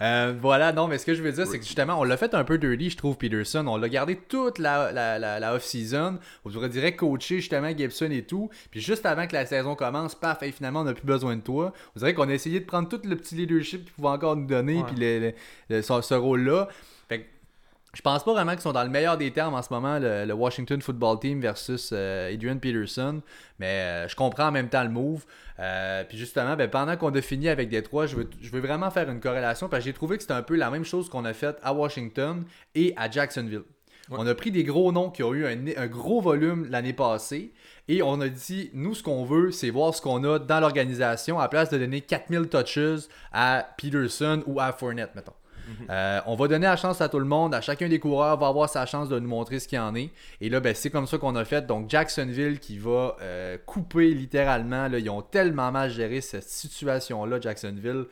Speaker 1: Euh, voilà, non, mais ce que je veux dire, c'est que justement, on l'a fait un peu dirty, je trouve, Peterson. On l'a gardé toute la, la, off-season. On devrait dire coacher justement Gibson et tout. Puis juste avant que la saison commence, paf, et finalement, on n'a plus besoin de toi. Vous dirait qu'on a essayé de prendre tout le petit leadership qu'il pouvait encore nous donner, puis ce rôle-là. Je pense pas vraiment qu'ils sont dans le meilleur des termes en ce moment, le, Washington Football Team versus euh, Adrian Peterson. Mais euh, je comprends en même temps le move. Euh, puis justement, ben, pendant qu'on a fini avec Détroit, je veux, je veux vraiment faire une corrélation parce que j'ai trouvé que c'était un peu la même chose qu'on a fait à Washington et à Jacksonville. On a pris des gros noms qui ont eu un, un gros volume l'année passée et on a dit, nous, ce qu'on veut, c'est voir ce qu'on a dans l'organisation à place de donner 4000 touches à Peterson ou à Fournette, mettons. Euh, on va donner la chance à tout le monde, à chacun des coureurs va avoir sa chance de nous montrer ce qu'il en est. Et là, ben, c'est comme ça qu'on a fait. Donc Jacksonville qui va euh, couper littéralement. Ils ont tellement mal géré cette situation-là, Jacksonville.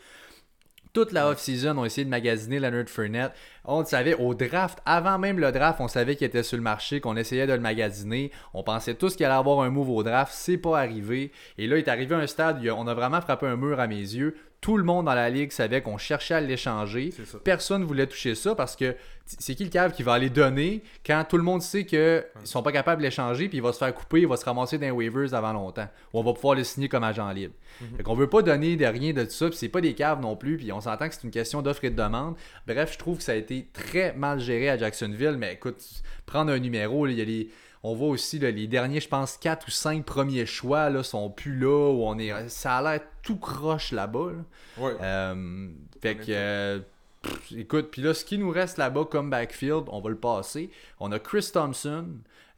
Speaker 1: Toute la off-season, on essayé de magasiner Leonard Fournette. On le savait au draft, avant même le draft, on savait qu'il était sur le marché, qu'on essayait de le magasiner. On pensait tous qu'il allait avoir un move au draft. C'est pas arrivé. Et là, il est arrivé un stade où on a vraiment frappé un mur à mes yeux tout le monde dans la ligue savait qu'on cherchait à l'échanger. Personne ne voulait toucher ça parce que c'est qui le cave qui va aller donner quand tout le monde sait qu'ils sont pas capables de l'échanger puis il va se faire couper, il va se ramasser dans les waivers avant longtemps. Ou on va pouvoir le signer comme agent libre. Fait qu'on veut pas donner de rien de tout ça, puis c'est pas des caves non plus, puis on s'entend que c'est une question d'offre et de demande. Bref, je trouve que ça a été très mal géré à Jacksonville, mais écoute, prendre un numéro, il y a les. On voit aussi là, les derniers, je pense, 4 ou 5 premiers choix là, sont plus là. Où on est, ça a l'air tout croche là-bas. là.
Speaker 2: Ouais.
Speaker 1: Euh, fait que, euh, pff, écoute, puis là, ce qui nous reste là-bas comme backfield, on va le passer. On a Chris Thompson,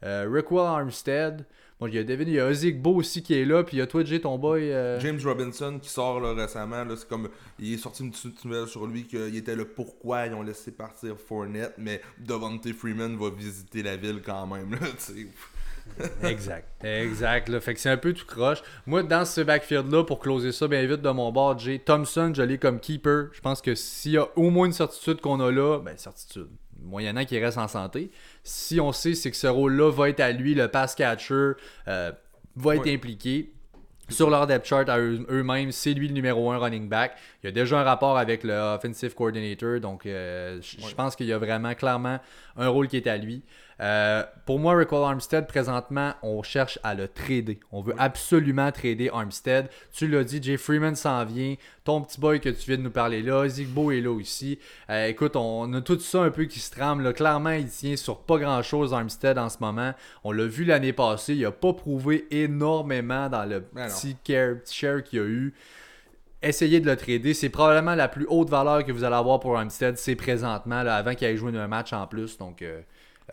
Speaker 1: euh, Rickwell Armstead. Bon, il y a Devin, il y a Ozigbo aussi qui est là, puis il y a toi, Jay, ton boy. euh,
Speaker 2: James Robinson qui sort là, récemment, là, c'est comme il est sorti une petite nouvelle sur lui qu'il était le pourquoi ils ont laissé partir Fournette, mais Devontae Freeman va visiter la ville quand même. Là, tu sais.
Speaker 1: Exact. Exact. Là. Fait que c'est un peu tout croche. Moi, dans ce backfield-là, pour closer ça bien vite de mon bord, Jay, Thompson, je l'ai comme keeper. Je pense que s'il y a au moins une certitude qu'on a là, ben certitude. Moyennant qu'il reste en santé. Si on sait, c'est que ce rôle-là va être à lui, le pass catcher, euh, va être impliqué. Sur leur depth chart à eux- eux-mêmes, c'est lui le numéro 1 running back. Il y a déjà un rapport avec le offensive coordinator, donc euh, je je pense qu'il y a vraiment clairement un rôle qui est à lui. Euh, pour moi, Rickwell Armstead, présentement, on cherche à le trader. On veut absolument trader Armstead. Tu l'as dit, Jay Freeman s'en vient. Ton petit boy que tu viens de nous parler là, Zigbo est là aussi. Euh, écoute, on a tout ça un peu qui se trame. là. Clairement, il tient sur pas grand-chose Armstead en ce moment. On l'a vu l'année passée. Il a pas prouvé énormément dans le
Speaker 2: Ben
Speaker 1: petit, care- petit share qu'il a eu. Essayez de le trader. C'est probablement la plus haute valeur que vous allez avoir pour Armstead, c'est présentement, avant qu'il ait joué un match en plus. Donc, euh,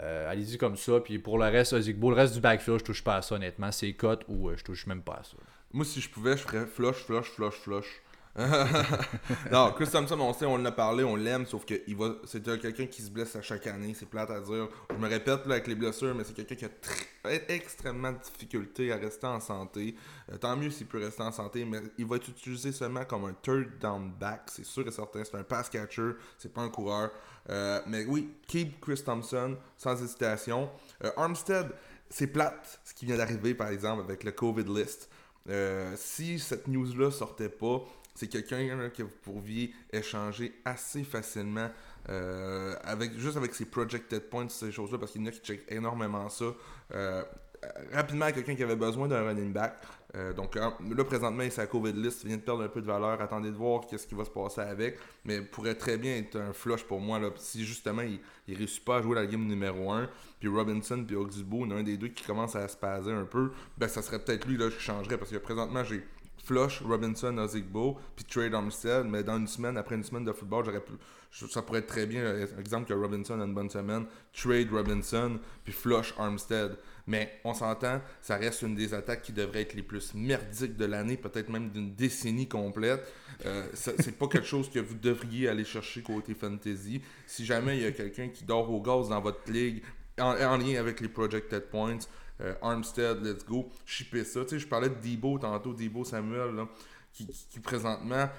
Speaker 1: euh, allez-y comme ça. Puis pour le reste, Ozigbo, le reste du backfield, je touche pas à ça, honnêtement. C'est cut ou euh, je touche même pas à ça.
Speaker 2: Moi, si je pouvais, je ferais flush, flush, flush, flush. non, Chris Thompson, on sait, on en a parlé, on l'aime, sauf que va, c'est un- quelqu'un qui se blesse à chaque année, c'est plate à dire. Je me répète là, avec les blessures, mais c'est quelqu'un qui a très- extrêmement de difficulté à rester en santé. Euh, tant mieux s'il peut rester en santé, mais il va être utilisé seulement comme un third down back, c'est sûr et certain. C'est un pass catcher, c'est pas un coureur. Euh, mais oui, keep Chris Thompson sans hésitation. Euh, Armstead, c'est plate ce qui vient d'arriver par exemple avec le COVID list. Si cette news-là sortait pas, c'est quelqu'un que vous pourriez échanger assez facilement euh, avec juste avec ses projected points, ces choses-là, parce qu'il y en a qui checkent énormément ça. Euh, rapidement, quelqu'un qui avait besoin d'un running back. Euh, donc là, présentement, il à COVID list, il vient de perdre un peu de valeur. Attendez de voir qu'est-ce qui va se passer avec. Mais pourrait très bien être un flush pour moi. Là, si justement, il, il réussit pas à jouer la game numéro 1, puis Robinson, puis a un des deux qui commence à se passer un peu, ben ça serait peut-être lui là, que je changerais. Parce que présentement, j'ai Flush, Robinson, Ozigbo, puis Trade Armstead, mais dans une semaine, après une semaine de football, j'aurais pu, ça pourrait être très bien, euh, exemple que Robinson a une bonne semaine, Trade Robinson, puis Flush Armstead. Mais on s'entend, ça reste une des attaques qui devrait être les plus merdiques de l'année, peut-être même d'une décennie complète. Euh, c'est pas quelque chose que vous devriez aller chercher côté fantasy. Si jamais il y a quelqu'un qui dort au gaz dans votre ligue, en, en lien avec les projected points, euh, Armstead, let's go, shipper ça. Tu sais, je parlais de Debo tantôt, Debo Samuel, qui, présentement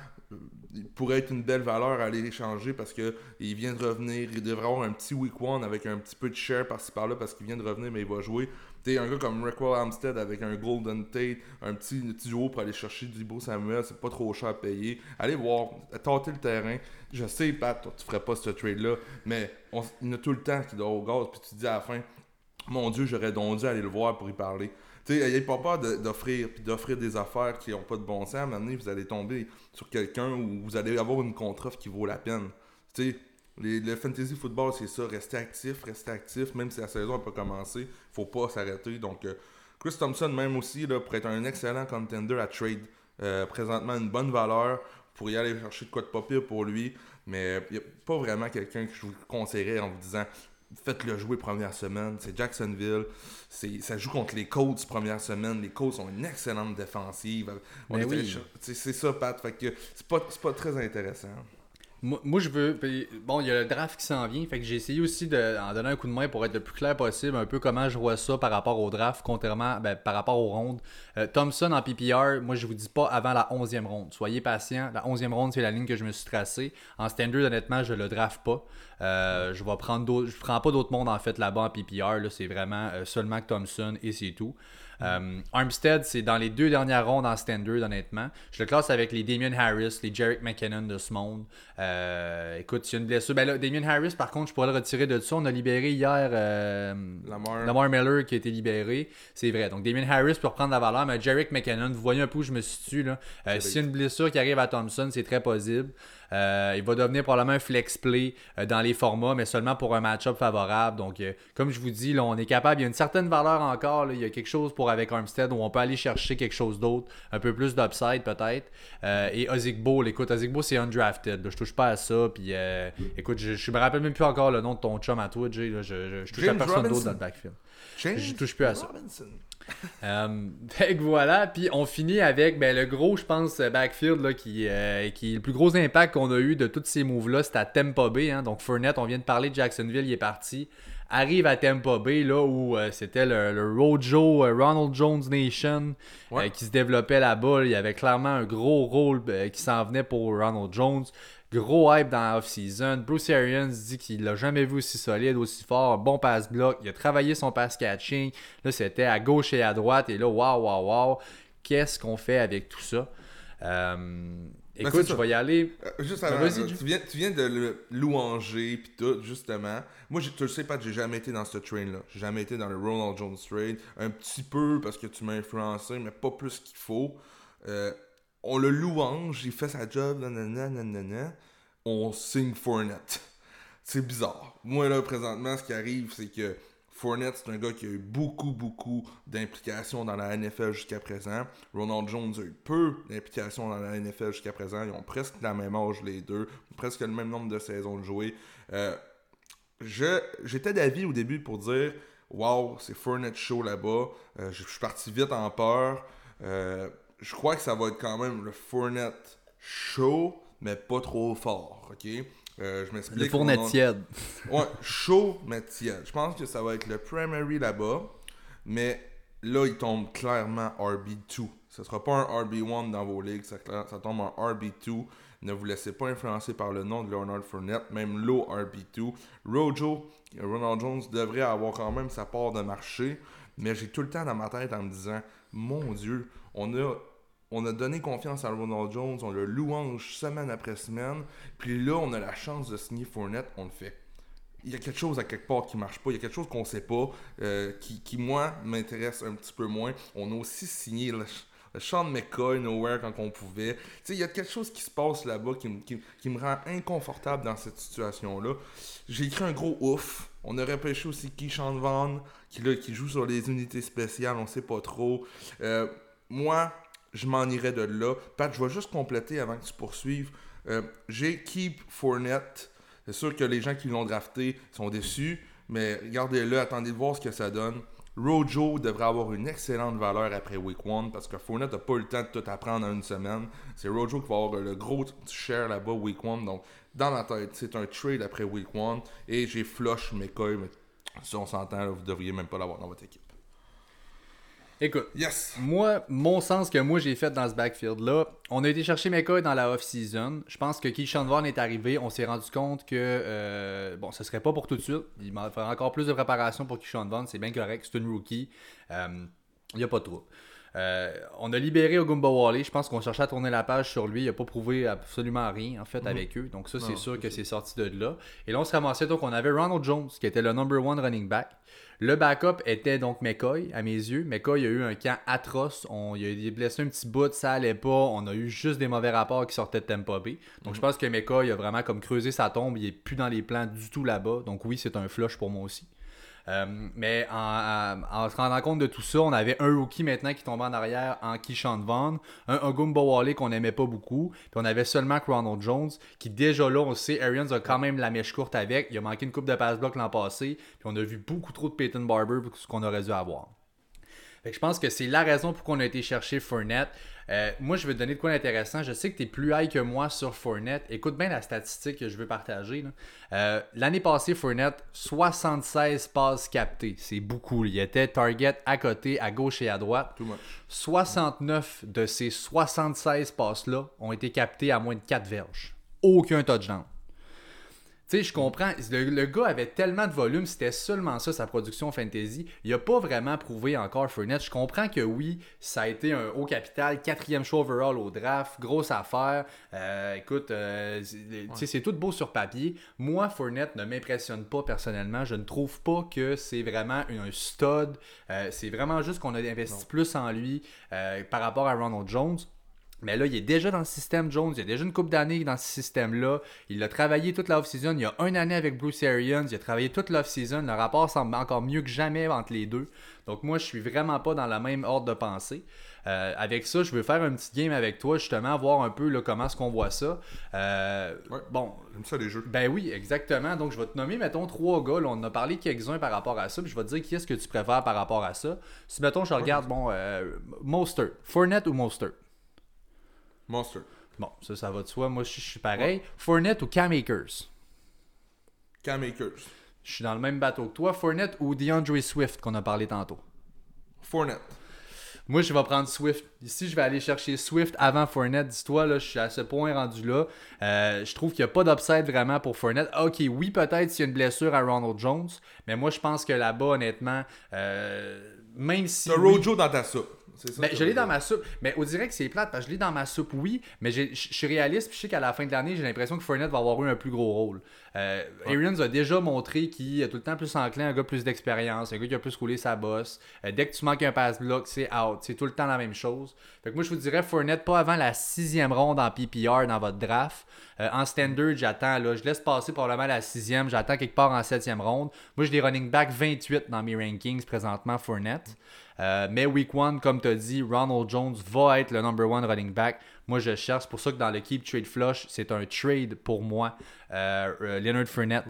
Speaker 2: il pourrait être une belle valeur à aller échanger parce que il vient de revenir, il devrait avoir un petit week one avec un petit peu de share par-ci par-là parce qu'il vient de revenir mais il va jouer. Tu sais, un gars comme Rickwell Armstead avec un Golden Tate, un petit, petit duo pour aller chercher Debo Samuel, c'est pas trop cher à payer. Allez voir, tâter le terrain. Je sais, Pat, toi, tu ferais pas ce trade-là, mais on, il y en a tout le temps qui dort au gaz, puis tu te dis à la fin, mon Dieu, j'aurais donc dû aller le voir pour y parler. Tu sais, ayez pas peur d'offrir d'offrir des affaires qui n'ont pas de bon sens. À un moment donné, vous allez tomber sur quelqu'un où vous allez avoir une contre-offre qui vaut la peine. Tu sais, le fantasy football, c'est ça. Rester actif, rester actif. Même si la saison n'a pas commencé, faut pas s'arrêter. Donc, euh, Chris Thompson, même aussi, là, pourrait être un excellent contender à trade. Euh, présentement, une bonne valeur. Vous pourriez aller chercher de quoi de pas pour lui. Mais il n'y a pas vraiment quelqu'un que je vous conseillerais en vous disant faites-le jouer première semaine. C'est Jacksonville. C'est, ça joue contre les Colts première semaine. Les Colts ont une excellente défensive.
Speaker 1: Oui.
Speaker 2: c'est, c'est ça, Pat. Fait que c'est pas, c'est pas très intéressant.
Speaker 1: Moi, je veux. Bon, il y a le draft qui s'en vient. Fait que j'ai essayé aussi de en donner un coup de main pour être le plus clair possible, un peu comment je vois ça par rapport au draft, contrairement ben, par rapport aux rondes. Euh, Thompson en PPR, moi je vous dis pas avant la 11e ronde. Soyez patient. La 11e ronde, c'est la ligne que je me suis tracée. En standard, honnêtement, je le draft pas. Euh, je vais prendre d'autres. Je prends pas d'autres mondes en fait là-bas en PPR. Là, c'est vraiment euh, seulement Thompson et c'est tout. Euh, Armstead, c'est dans les deux dernières rondes en standard, honnêtement. Je le classe avec les Damien Harris, les Jarek McKinnon de ce monde. Euh, écoute, s'il y a une blessure. Ben là, Damien Harris, par contre, je pourrais le retirer de ça. On a libéré hier euh,
Speaker 2: Lamar.
Speaker 1: Lamar Miller qui a été libéré. C'est vrai. Donc, Damien Harris peut reprendre la valeur, mais Jarek McKinnon, vous voyez un peu où je me situe. là. Euh, S'il y a une blessure qui arrive à Thompson, c'est très possible. Euh, il va devenir probablement un flex play euh, dans les formats, mais seulement pour un match-up favorable. Donc, euh, comme je vous dis, là, on est capable. Il y a une certaine valeur encore. là. Il y a quelque chose pour avec Armstead où on peut aller chercher quelque chose d'autre, un peu plus d'upside peut-être. Euh, et Ozigbo, écoute, Ozigbo c'est undrafted. là. Je touche pas à ça. Puis, euh, écoute, je, je me rappelle même plus encore le nom de ton chum à toi, Jay. là. Je, je, je touche à personne d'autre dans le backfield.
Speaker 2: James
Speaker 1: Je touche plus à ça. Euh, fait que voilà, puis on finit avec ben, le gros, je pense, backfield là, qui, euh, qui est le plus gros impact qu'on a eu de tous ces moves-là, c'est à Tampa Bay. hein. Donc Fournette, on vient de parler de Jacksonville, il est parti. Arrive à Tampa Bay, là où euh, c'était le, le Rojo euh, Ronald Jones Nation
Speaker 2: Ouais.
Speaker 1: qui se développait là-bas. Il y avait clairement un gros rôle qui s'en venait pour Ronald Jones. Gros hype dans la off-season. Bruce Arians dit qu'il l'a jamais vu aussi solide, aussi fort. Bon pass block. Il a travaillé son pass catching. Là, c'était à gauche et à droite. Et là, waouh, waouh, waouh. Qu'est-ce qu'on fait avec tout ça? Euh, écoute,
Speaker 2: Ben,
Speaker 1: je vais y aller.
Speaker 2: Euh, juste
Speaker 1: Ben,
Speaker 2: avant,
Speaker 1: Jay.
Speaker 2: tu, viens, tu viens de le louanger puis tout, justement. Moi, j'ai- tu le sais pas, j'ai jamais été dans ce train-là. J'ai jamais été dans le Ronald Jones train. Un petit peu parce que tu m'as influencé, mais pas plus qu'il faut. On le louange, il fait sa job, nanana, nanana. On signe Fournette. C'est bizarre. Moi, là, présentement, ce qui arrive, c'est que Fournette, c'est un gars qui a eu beaucoup, beaucoup d'implications dans la NFL jusqu'à présent. Ronald Jones a eu peu d'implications dans la NFL jusqu'à présent. Ils ont presque la même âge, les deux. Presque le même nombre de saisons de jouer. Euh, J'étais d'avis au début pour dire Wow, c'est Fournette Show là-bas. Euh, je je suis parti vite en peur. Euh, je crois que ça va être quand même le Fournette Show, mais pas trop fort. ok? Euh, je m'explique.
Speaker 1: Le fournet
Speaker 2: On a-
Speaker 1: tiède.
Speaker 2: Ouais, chaud, mais tiède. Je pense que ça va être le primary là-bas. Mais là, il tombe clairement RB2. Ce sera pas un RB1 dans vos ligues. Ça, ça tombe en RB2. Ne vous laissez pas influencer par le nom de Leonard Fournette, même low RB2. Rojo, Ronald Jones devrait avoir quand même sa part de marché. Mais j'ai tout le temps dans ma tête en me disant Mon Dieu, on a, on a donné confiance à Ronald Jones, on le louange semaine après semaine. Puis là, on a la chance de signer Fournette, on le fait il y a quelque chose à quelque part qui marche pas, il y a quelque chose qu'on sait pas, euh, qui, moi, m'intéresse un petit peu moins. On a aussi signé le, le Sean McCoy Nowhere quand on pouvait. Tu sais, il y a quelque chose qui se passe là-bas qui, qui- qui me rend inconfortable dans cette situation-là. J'ai écrit un gros ouf. On aurait pêché aussi Keyshawn Vaughn, qui, là, qui joue sur les unités spéciales, on sait pas trop. Euh, moi, je m'en irais de là. Pat, je vais juste compléter avant que tu poursuives. Euh, J'ai Keep Fournette. C'est sûr que les gens qui l'ont drafté sont déçus, mais regardez-le, attendez de voir ce que ça donne. Rojo devrait avoir une excellente valeur après Week 1 parce que Fournette n'a pas eu le temps de tout apprendre en une semaine. C'est Rojo qui va avoir le gros share là-bas Week 1. Donc, dans ma tête, c'est un trade après Week 1 et j'ai flush McCoy, mais si on s'entend, vous devriez même pas l'avoir dans votre équipe.
Speaker 1: Écoute,
Speaker 2: Yes!
Speaker 1: Moi, mon sens que moi j'ai fait dans ce backfield-là, on a été chercher McCoy dans la off-season. Je pense que Keyshawn Vaughn est arrivé. On s'est rendu compte que, euh, bon, ce serait pas pour tout de suite. Il m'en faudrait encore plus de préparation pour Keyshawn Vaughn. C'est bien correct. C'est une rookie. Il n'y a pas de trouble. Euh, on a libéré Ogumba Wally. Je pense qu'on cherchait à tourner la page sur lui. Il n'a pas prouvé absolument rien, en fait, avec eux. Donc, ça, c'est sûr que c'est sorti de là. Et là, on se ramassait. Donc, on avait Ronald Jones, qui était le number one running back. Le backup était donc McCoy, à mes yeux. McCoy a eu un camp atroce. On, il a blessé un petit bout, ça allait pas. On a eu juste des mauvais rapports qui sortaient de Tampa Bay. Donc, je pense que McCoy a vraiment comme creusé sa tombe. Il est plus dans les plans du tout là-bas. Donc, oui, c'est un flush pour moi aussi. Euh, mais en, se rendant compte de tout ça, on avait un rookie maintenant qui tombait en arrière en Keyshawn Vaughn, un Ogumba Wale qu'on aimait pas beaucoup, puis on avait seulement que Ronald Jones, qui déjà là, on sait, Arians a quand même la mèche courte avec, il a manqué une coupe de pass block l'an passé, puis on a vu beaucoup trop de Peyton Barber pour ce qu'on aurait dû avoir. Que je pense que c'est la raison pour qu'on a été chercher Fournette. Euh, moi, je vais te donner de quoi d'intéressant. Je sais que tu es plus high que moi sur Fournette. Écoute bien la statistique que je veux partager. Euh, L'année passée, Fournette, 76 passes captées. C'est beaucoup. Il était target à côté, à gauche et à droite.
Speaker 2: Too much.
Speaker 1: 69 de ces 76 passes-là ont été captées à moins de 4 verges. Aucun touchdown. Tu sais, je comprends. Le, le gars avait tellement de volume, c'était seulement ça, sa production fantasy. Il a pas vraiment prouvé encore Fournette. Je comprends que oui, ça a été un haut capital, quatrième choix overall au draft, grosse affaire. Euh, écoute, euh, sais, c'est tout beau sur papier. Moi, Fournette ne m'impressionne pas personnellement. Je ne trouve pas que c'est vraiment un stud. Euh, c'est vraiment juste qu'on a investi plus en lui euh, par rapport à Ronald Jones. Mais là, il est déjà dans le système Jones. Il y a déjà une coupe d'années dans ce système-là. Il a travaillé toute la off-season. Il y a une année avec Bruce Arians. Il a travaillé toute l'off-season. Le rapport semble encore mieux que jamais entre les deux. Donc moi, je suis vraiment pas dans la même ordre de pensée. Euh, avec ça, je veux faire un petit game avec toi, justement, voir un peu là, comment est-ce qu'on voit ça. Euh,
Speaker 2: Ouais.
Speaker 1: Bon,
Speaker 2: J'aime ça les jeux.
Speaker 1: ben oui, exactement. Donc, je vais te nommer, mettons, trois gars. Là, on en a parlé quelques-uns par rapport à ça. Puis je vais te dire qui est-ce que tu préfères par rapport à ça. Si, mettons, je regarde, bon, euh, Mostert. Fournette ou Mostert?
Speaker 2: Monster.
Speaker 1: Bon, ça, ça va de soi. Moi, je je suis pareil. Fournette ou Cam Akers?
Speaker 2: Cam Akers.
Speaker 1: Je suis dans le même bateau que toi. Fournette ou DeAndre Swift qu'on a parlé tantôt?
Speaker 2: Fournette.
Speaker 1: Moi, je vais prendre Swift. Ici, je vais aller chercher Swift avant Fournette. Dis-toi, là, je suis à ce point rendu là. Euh, je trouve qu'il n'y a pas d'upside vraiment pour Fournette. Ok, oui, peut-être s'il y a une blessure à Ronald Jones, mais moi, je pense que là-bas, honnêtement, euh, même si.
Speaker 2: T'as
Speaker 1: oui-
Speaker 2: Rojo dans ta soupe. Ça
Speaker 1: Ben, je l'ai dans ma soupe. Mais on dirait que c'est plate parce que je l'ai dans ma soupe, oui. Mais je suis réaliste. Puis je sais qu'à la fin de l'année, j'ai l'impression que Fournette va avoir eu un plus gros rôle. Euh, Arians a déjà montré qu'il est tout le temps plus enclin, un gars plus d'expérience, un gars qui a plus roulé sa bosse. Euh, dès que tu manques un pass block, c'est out. C'est tout le temps la même chose. Fait que moi, je vous dirais Fournette pas avant la sixième ronde en PPR dans votre draft. Euh, en standard, j'attends. là, Je laisse passer probablement la sixième. J'attends quelque part en septième ronde. Moi, j'ai des running back 28 dans mes rankings présentement, Fournette. Euh, mais week one, comme tu as dit, Ronald Jones va être le number one running back. Moi, je cherche. C'est pour ça que dans le Keep Trade Flush, c'est un trade pour moi. Euh, euh, Leonard Fournette.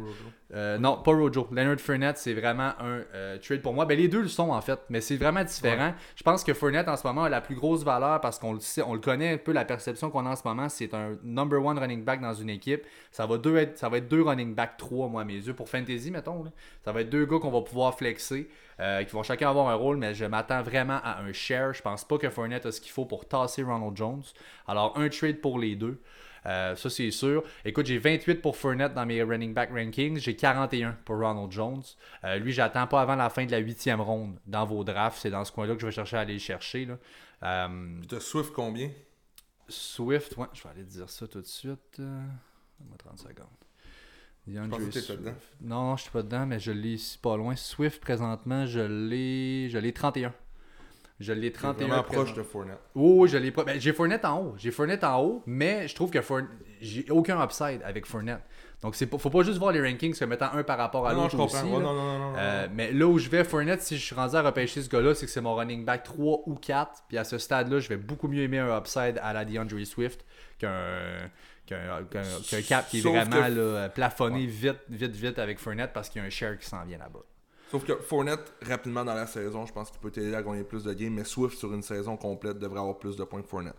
Speaker 1: Euh, non, pas Rojo. Leonard Fournette, c'est vraiment un euh, trade pour moi. Ben, les deux le sont en fait, mais c'est vraiment différent. Je pense que Fournette en ce moment a la plus grosse valeur parce qu'on le sait, on le connaît un peu la perception qu'on a en ce moment, c'est un number one running back dans une équipe. Ça va, deux être, ça va être deux running back 3, moi à mes yeux, pour fantasy, mettons. là. Ça va être deux gars qu'on va pouvoir flexer, euh, qui vont chacun avoir un rôle, mais je m'attends vraiment à un share. Je pense pas que Fournette a ce qu'il faut pour tasser Ronald Jones. Alors un trade pour les deux. Euh, ça, c'est sûr. Écoute, j'ai 28 pour Fournette dans mes running back rankings. J'ai 41 pour Ronald Jones. Euh, lui, j'attends pas avant la fin de la huitième ronde dans vos drafts. C'est dans ce coin-là que je vais chercher à aller le chercher. Là. Euh,
Speaker 2: T'as Swift combien?
Speaker 1: Swift, ouais, je vais aller te dire ça tout de suite. Donne-moi 30 secondes.
Speaker 2: Pensais que.
Speaker 1: Non, non, je suis pas dedans, mais je l'ai ici pas loin. Swift, présentement, je l'ai je l'ai 31. Je l'ai
Speaker 2: T'es
Speaker 1: 31.
Speaker 2: vraiment proche de Fournette.
Speaker 1: oui, oui, je l'ai pas. Ben, j'ai Fournette en haut. J'ai Fournette en haut, mais je trouve que Fourn- j'ai aucun upside avec Fournette. Donc, c'est pas... faut pas juste voir les rankings comme mettant un par rapport à
Speaker 2: Ah non,
Speaker 1: l'autre
Speaker 2: je comprends.
Speaker 1: aussi.
Speaker 2: Ouais,
Speaker 1: là.
Speaker 2: non, non, non, non,
Speaker 1: Euh,
Speaker 2: non.
Speaker 1: mais là où je vais, Fournette, si je suis rendu à repêcher ce gars-là, c'est que c'est mon running back 3 ou 4. Puis à ce stade-là, je vais beaucoup mieux aimer un upside à la DeAndre Swift qu'un cap qui est
Speaker 2: Sauf
Speaker 1: vraiment
Speaker 2: que-
Speaker 1: là, plafonné vite, vite, vite avec Fournette parce qu'il y a un share qui s'en vient là-bas.
Speaker 2: Sauf que Fournette, rapidement dans la saison, je pense qu'il peut t'aider à gagner plus de games, mais Swift sur une saison complète devrait avoir plus de points que Fournette.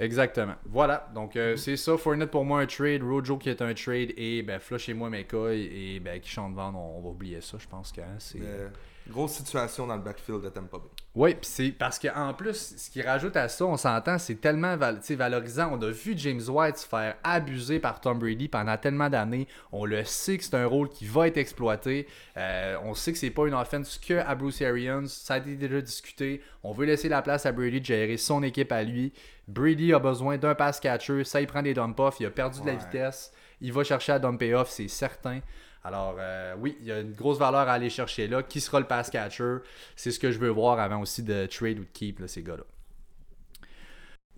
Speaker 1: Exactement. Voilà. Donc, euh, c'est ça. Fournette pour moi un trade. Rojo qui est un trade. Et ben, flushez-moi mes couilles. Et ben, qui chante vendre, on, on va oublier ça. Je pense que hein, c'est.
Speaker 2: Grosse situation dans le backfield de Tampa Bay.
Speaker 1: Oui, c'est parce qu'en plus, ce qui rajoute à ça, on s'entend, c'est tellement val- valorisant. On a vu James White se faire abuser par Tom Brady pendant tellement d'années. On le sait que c'est un rôle qui va être exploité. Euh, on sait que c'est pas une offense que à Bruce Arians. Ça a été déjà discuté. On veut laisser la place à Brady de gérer son équipe à lui. Brady a besoin d'un pass catcher. Ça, il prend des dump-off. Il a perdu de la vitesse. Il va chercher à dumper off, c'est certain. Alors, euh, oui, il y a une grosse valeur à aller chercher là. Qui sera le pass catcher? C'est ce que je veux voir avant aussi de trade ou de keep là, ces gars-là.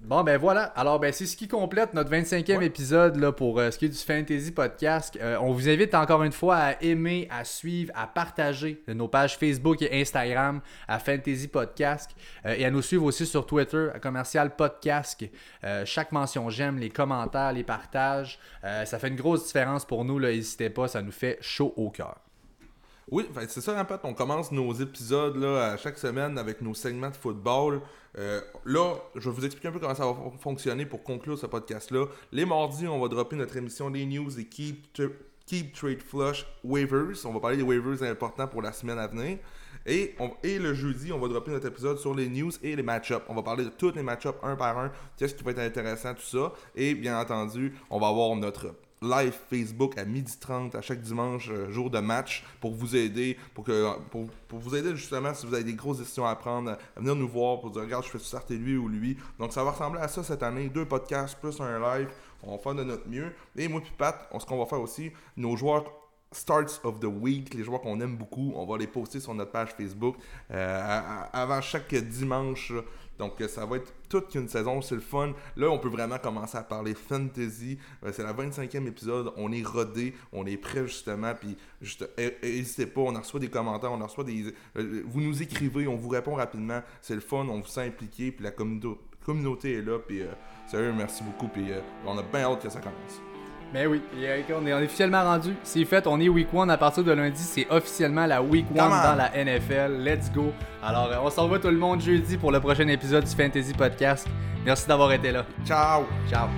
Speaker 1: Bon, ben voilà. Alors, ben c'est ce qui complète notre 25e
Speaker 2: Ouais.
Speaker 1: épisode là, pour euh, ce qui est du Fantasy Podcast. Euh, on vous invite encore une fois à aimer, à suivre, à partager nos pages Facebook et Instagram à Fantasy Podcast euh, et à nous suivre aussi sur Twitter à commercial podcast. Euh, chaque mention j'aime, les commentaires, les partages, euh, ça fait une grosse différence pour nous. N'hésitez pas, ça nous fait chaud au cœur.
Speaker 2: Oui, c'est ça en fait. On commence nos épisodes là, à chaque semaine avec nos segments de football. Euh, là, je vais vous expliquer un peu comment ça va fon- fonctionner pour conclure ce podcast-là. Les mardis, on va dropper notre émission des news et Keep, Tra- Keep Trade Flush Waivers. On va parler des waivers importants pour la semaine à venir. Et le jeudi, on va dropper notre épisode sur les news et les match-ups. On va parler de tous les match-ups un par un, qu'est-ce qui va être intéressant, tout ça. Et bien entendu, on va avoir notre live Facebook à 12h30 à chaque dimanche, euh, jour de match, pour vous aider, pour, que, pour, pour vous aider justement si vous avez des grosses décisions à prendre, à venir nous voir pour dire regarde, je fais starter lui ou lui. Donc ça va ressembler à ça cette année, deux podcasts plus un live. On va faire de notre mieux. Et moi puis Pat, ce qu'on va faire aussi, nos joueurs Starts of the Week, les joueurs qu'on aime beaucoup, on va les poster sur notre page Facebook euh, avant chaque dimanche. Donc ça va être toute une saison, c'est le fun. Là, on peut vraiment commencer à parler fantasy. Euh, c'est la 25e épisode, on est rodé, on est prêt justement. Puis juste, n'hésitez pas, on reçoit des commentaires, on reçoit des. Euh, vous nous écrivez, on vous répond rapidement. C'est le fun, on vous sent impliqué, puis la communauté est là. Puis sérieux, merci beaucoup. Puis on a bien hâte que ça commence.
Speaker 1: Mais oui, on est, officiellement rendu. C'est fait, on est week 1 à partir de lundi. C'est officiellement la week 1 dans la NFL. Let's go. Alors, euh, on s'en va tout le monde jeudi pour le prochain épisode du Fantasy Podcast. Merci d'avoir été là.
Speaker 2: Ciao.
Speaker 1: Ciao.